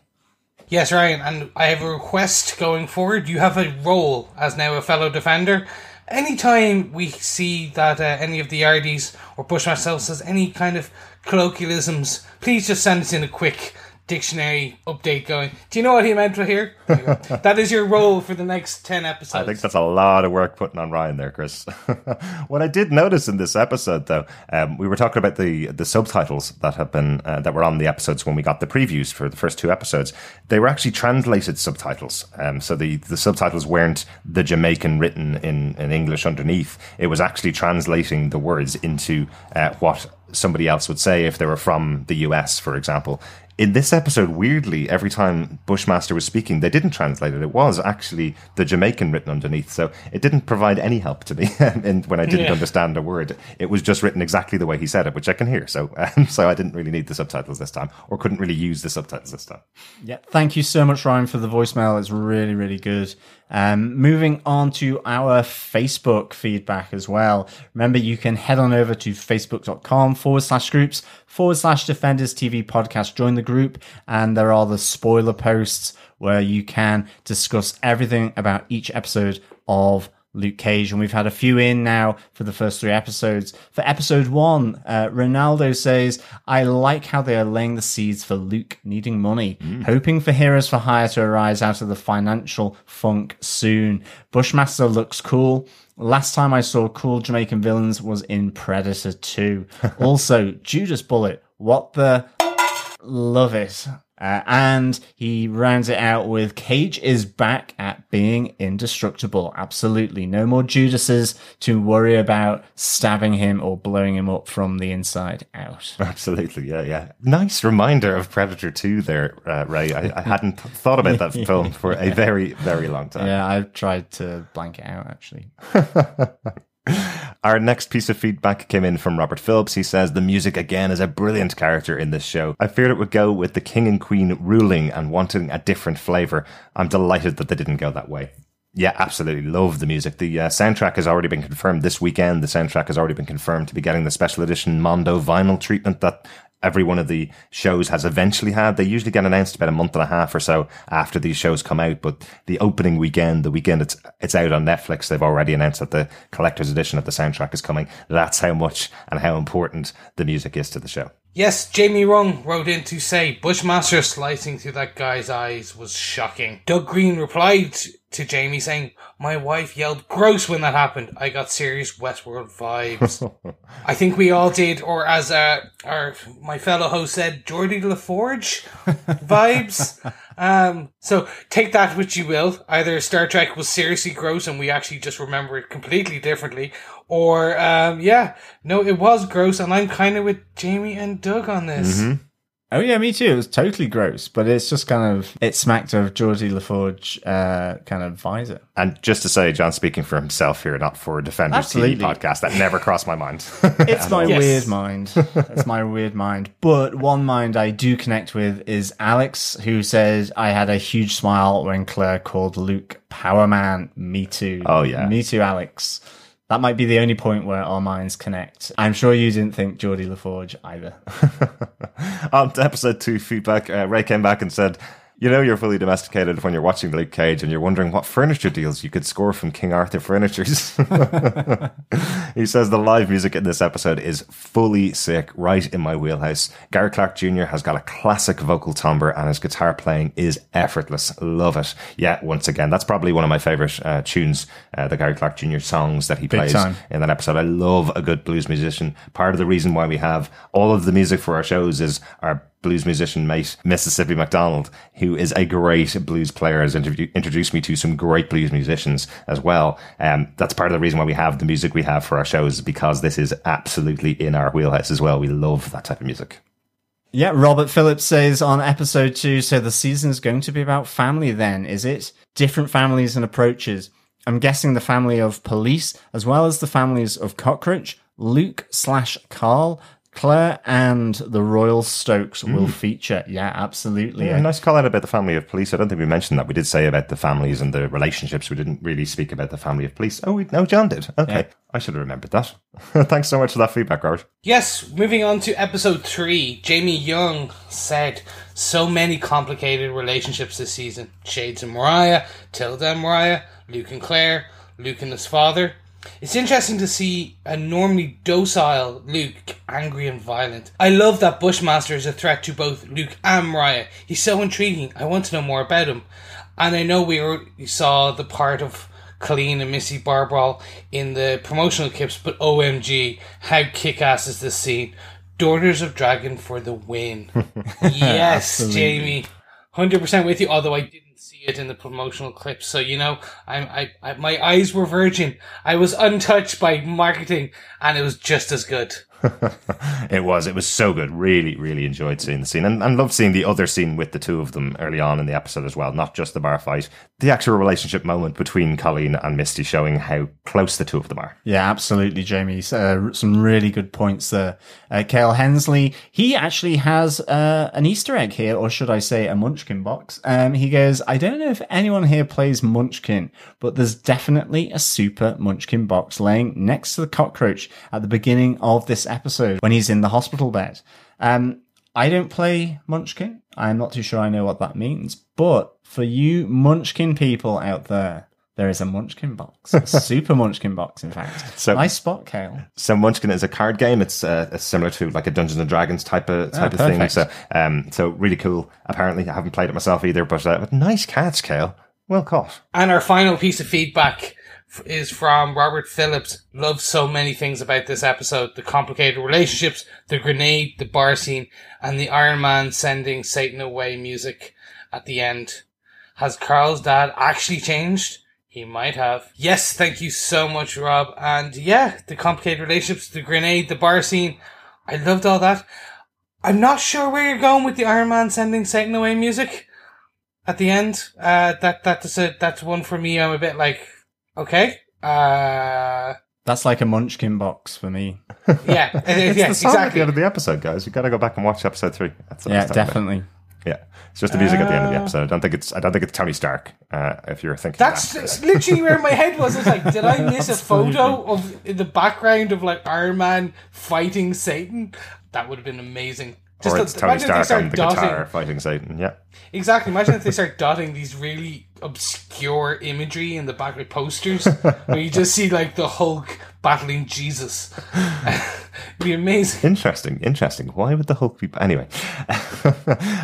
Yes, Ryan, and I have a request going forward. You have a role as now a fellow defender. Anytime we see that uh, any of the Yardies or Bushmaster says any kind of colloquialisms, please just send us in a quick dictionary update going, do you know what he meant right here? There you go. <laughs> that is your role for the next 10 episodes. I think that's a lot of work putting on Ryan there, Chris. <laughs> what I did notice in this episode, though, um, we were talking about the the subtitles that have been uh, that were on the episodes when we got the previews for the first two episodes. They were actually translated subtitles, um, so the the subtitles weren't the Jamaican written in in English underneath. It was actually translating the words into uh, what somebody else would say if they were from the US, for example. In this episode, weirdly, every time Bushmaster was speaking, they didn't translate it. It was actually the Jamaican written underneath, so it didn't provide any help to me <laughs> and when I didn't Yeah. understand a word. It was just written exactly the way he said it, which I can hear. So, um, so I didn't really need the subtitles this time, or couldn't really use the subtitles this time. Yeah, thank you so much, Ryan, for the voicemail. It's really, really good. Um, moving on to our Facebook feedback as well. Remember, you can head on over to facebook.com forward slash groups forward slash defenders TV podcast. Join the group, and there are the spoiler posts where you can discuss everything about each episode of Luke Cage, and we've had a few in now for the first three episodes. For episode one, uh, Ronaldo says, I like how they are laying the seeds for Luke needing money, hoping for Heroes for Hire to arise out of the financial funk soon. Bushmaster looks cool. Last time I saw cool Jamaican villains was in Predator 2. <laughs> also, Judas Bullet. What the? Love it. Uh, and he rounds it out with Cage is back at being indestructible. Absolutely. No more Judases to worry about stabbing him or blowing him up from the inside out. <laughs> Absolutely, yeah, yeah. Nice reminder of Predator 2 there, uh, Ray. I, I hadn't thought about that <laughs> film for a very, very long time. Yeah, I've tried to blank it out actually. <laughs> Our next piece of feedback came in from Robert Phillips. He says the music again is a brilliant character in this show. I feared it would go with the king and queen ruling and wanting a different flavor. I'm delighted that they didn't go that way. Yeah, absolutely. Love the music. The uh, soundtrack has already been confirmed this weekend. The soundtrack has already been confirmed to be getting the special edition Mondo vinyl treatment that every one of the shows has eventually had. They usually get announced about a month and a half or so after these shows come out. But the opening weekend, the weekend it's it's out on Netflix, they've already announced that the collector's edition of the soundtrack is coming. That's how much and how important the music is to the show. Yes, Jamie Rung wrote in to say Bushmaster slicing through that guy's eyes was shocking. Doug Green replied to Jamie saying, My wife yelled gross when that happened. I got serious Westworld vibes. <laughs> I think we all did, or as uh, our my fellow host said, Geordi La Forge vibes. <laughs> Um, so take that which you will. Either Star Trek was seriously gross and we actually just remember it completely differently, or um, yeah, no, it was gross, and I'm kind of with Jamie and Doug on this. Oh yeah, me too. It was totally gross, but it's just kind of it smacked of Geordi La Forge uh, kind of visor. And just to say, John speaking for himself here, not for Defenders Absolutely. TV podcast, that never crossed my mind. <laughs> It's my Yes. weird mind. <laughs> It's my weird mind. But one mind I do connect with is Alex, who says I had a huge smile when Claire called Luke Power Man. Me too. Oh, yeah. Me too, Alex. That might be the only point where our minds connect. I'm sure you didn't think Geordi La Forge either. <laughs> After episode two feedback, uh, Ray came back and said, You know, you're fully domesticated when you're watching Luke Cage and you're wondering what furniture deals you could score from King Arthur Furnitures. <laughs> he says the live music in this episode is fully sick, right in my wheelhouse. Gary Clark Jr. has got a classic vocal timbre and his guitar playing is effortless. Love it. Yeah, once again, that's probably one of my favorite uh, tunes, uh, the Gary Clark Jr. songs that he plays time. in that episode. I love a good blues musician. Part of the reason why we have all of the music for our shows is our blues musician mate, Mississippi McDonald, who is a great blues player, has interview- introduced me to some great blues musicians as well. Um, that's part of the reason why we have the music we have for our shows, because this is absolutely in our wheelhouse as well. We love that type of music. Yeah, Robert Phillips says on episode two, so the season is going to be about family then, is it? Different families and approaches. I'm guessing the family of police, as well as the families of Cockroach, Luke slash Carl, Claire, and the Royal Stokes will mm. feature. Yeah, absolutely. Yeah, nice call out about the family of police. I don't think we mentioned that. We did say about the families and the relationships. We didn't really speak about the family of police. Oh, we, no, John did. Okay. Yeah. I should have remembered that. <laughs> Thanks so much for that feedback, Robert. Yes, moving on to episode three, Jamie Young said, So many complicated relationships this season. Shades and Mariah, Tilda and Mariah, Luke and Claire, Luke and his father. It's interesting to see a normally docile Luke angry and violent. I love that Bushmaster is a threat to both Luke and Mariah. He's so intriguing. I want to know more about him. And I know we already saw the part of Colleen and Misty bar brawl in the promotional clips, but OMG, how kick ass is this scene? Daughters of Dragon for the win. <laughs> yes, Jamie. 100% with you, although I didn't see it in the promotional clips. So, you know, I'm, I, I, my eyes were virgin. I was untouched by marketing and it was just as good. <laughs> It was. It was so good. Really, really enjoyed seeing the scene and, and loved seeing the other scene with the two of them early on in the episode as well. Not just the bar fight, the actual relationship moment between Colleen and Misty showing how close the two of them are. Yeah, absolutely, Jamie. Uh, some really good points there. Uh, Kale Hensley, he actually has uh, an Easter egg here, or should I say a Munchkin box. Um, he goes, I don't know if anyone here plays Munchkin, but there's definitely a super Munchkin box laying next to the cockroach at the beginning of this episode when he's in the hospital bed. Um, I don't play Munchkin. I'm not too sure I know what that means, but for you Munchkin people out there, there is a Munchkin box, a <laughs> super Munchkin box, in fact. So- nice spot, Kale. So Munchkin is a card game. It's uh, it's similar to like a Dungeons and Dragons type of type of thing. So um, so really cool. Apparently, I haven't played it myself either, but, uh, but nice catch, Kale. Well caught. And our final piece of feedback f- is from Robert Phillips. Loves so many things about this episode. The complicated relationships, the grenade, the bar scene, and the Iron Man sending Satan away music at the end. Has Carl's dad actually changed? He might have. Yes, thank you so much, Rob. And yeah, the complicated relationships, the grenade, the bar scene. I loved all that. I'm not sure where you're going with the Iron Man sending Satan away music at the end. Uh, that that's a that's one for me. I'm a bit like, okay, uh, That's like a Munchkin box for me. <laughs> yeah, uh, It's yeah, the song at the exactly. end of the episode, guys. You've got to go back and watch episode three. That's what Yeah, was talking definitely. Yeah, it's just the music at the end Uh, of the episode. I don't think it's. I don't think it's Tony Stark. Uh, if you're thinking That's that. that's literally where my head was. It's like, did I miss a photo of in the background of like Iron Man fighting Satan? That would have been amazing. Just or the- it's Tony imagine if they Stark start on the dotting- guitar fighting Satan. Yeah. Exactly. Imagine if they start dotting these really obscure imagery in the back of posters, <laughs> where you just see like the Hulk battling Jesus. <laughs> It'd be amazing. Interesting, interesting. Why would the Hulk be? Anyway, <laughs>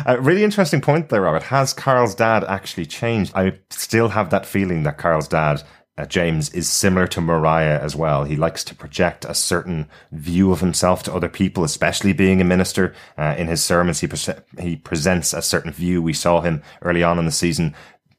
a really interesting point there, Robert. Has Carl's dad actually changed? I still have that feeling that Carl's dad, uh, James, is similar to Mariah as well. He likes to project a certain view of himself to other people, especially being a minister. Uh, in his sermons, he pre- he presents a certain view. We saw him early on in the season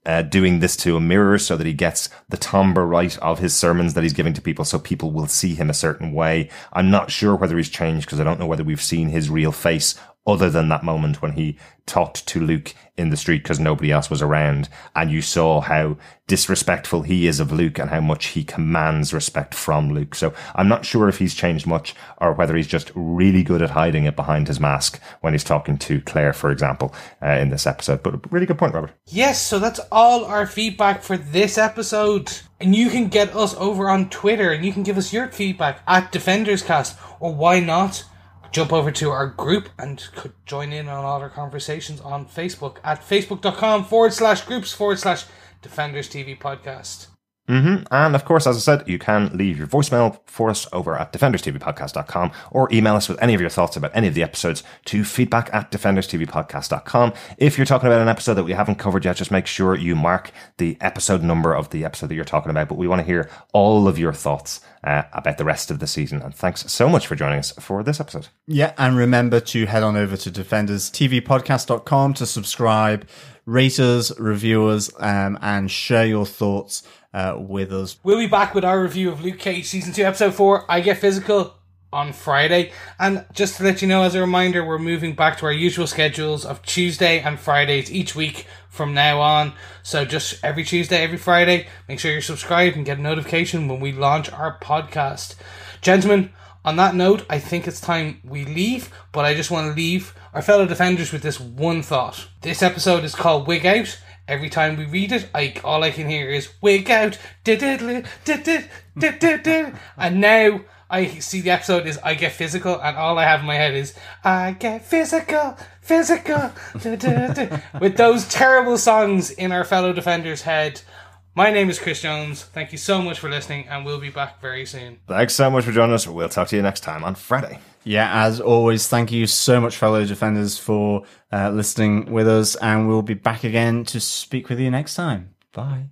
uh, doing this to a mirror so that he gets the timbre right of his sermons that he's giving to people so people will see him a certain way. I'm not sure whether he's changed because I don't know whether we've seen his real face other than that moment when he talked to Luke in the street because nobody else was around. And you saw how disrespectful he is of Luke and how much he commands respect from Luke. So I'm not sure if he's changed much or whether he's just really good at hiding it behind his mask when he's talking to Claire, for example, uh, in this episode. But a really good point, Robert. Yes, so that's all our feedback for this episode. And you can get us over on Twitter and you can give us your feedback at DefendersCast or why not jump over to our group and could join in on all our conversations on Facebook at facebook.com forward slash groups forward slash Defenders TV podcast. hmm And of course, as I said, you can leave your voicemail for us over at defenderstvpodcast.com or email us with any of your thoughts about any of the episodes to feedback at defenderstvpodcast.com. If you're talking about an episode that we haven't covered yet, just make sure you mark the episode number of the episode that you're talking about. But we want to hear all of your thoughts uh, about the rest of the season. And thanks so much for joining us for this episode. Yeah, and remember to head on over to defenderstvpodcast.com to subscribe, rate us, review us, um, and share your thoughts uh, with us. We'll be back with our review of Luke Cage season 2 episode 4 I Get Physical on Friday. And just to let you know as a reminder, we're moving back to our usual schedules of Tuesday and Fridays each week from now on. So just every Tuesday, every Friday, make sure you're subscribed and get a notification when we launch our podcast. Gentlemen, on that note, I think it's time we leave, but I just want to leave our fellow defenders with this one thought. This episode is called Wig Out. Every time we read it, I all I can hear is wig out, <laughs> and now I see the episode is I get physical, and all I have in my head is I get physical, physical, <laughs> diddle, with those terrible songs in our fellow defenders' head. My name is Chris Jones. Thank you so much for listening, and we'll be back very soon. Thanks so much for joining us. We'll talk to you next time on Friday. Yeah, as always, thank you so much, fellow defenders, for uh, listening with us, and we'll be back again to speak with you next time. Bye.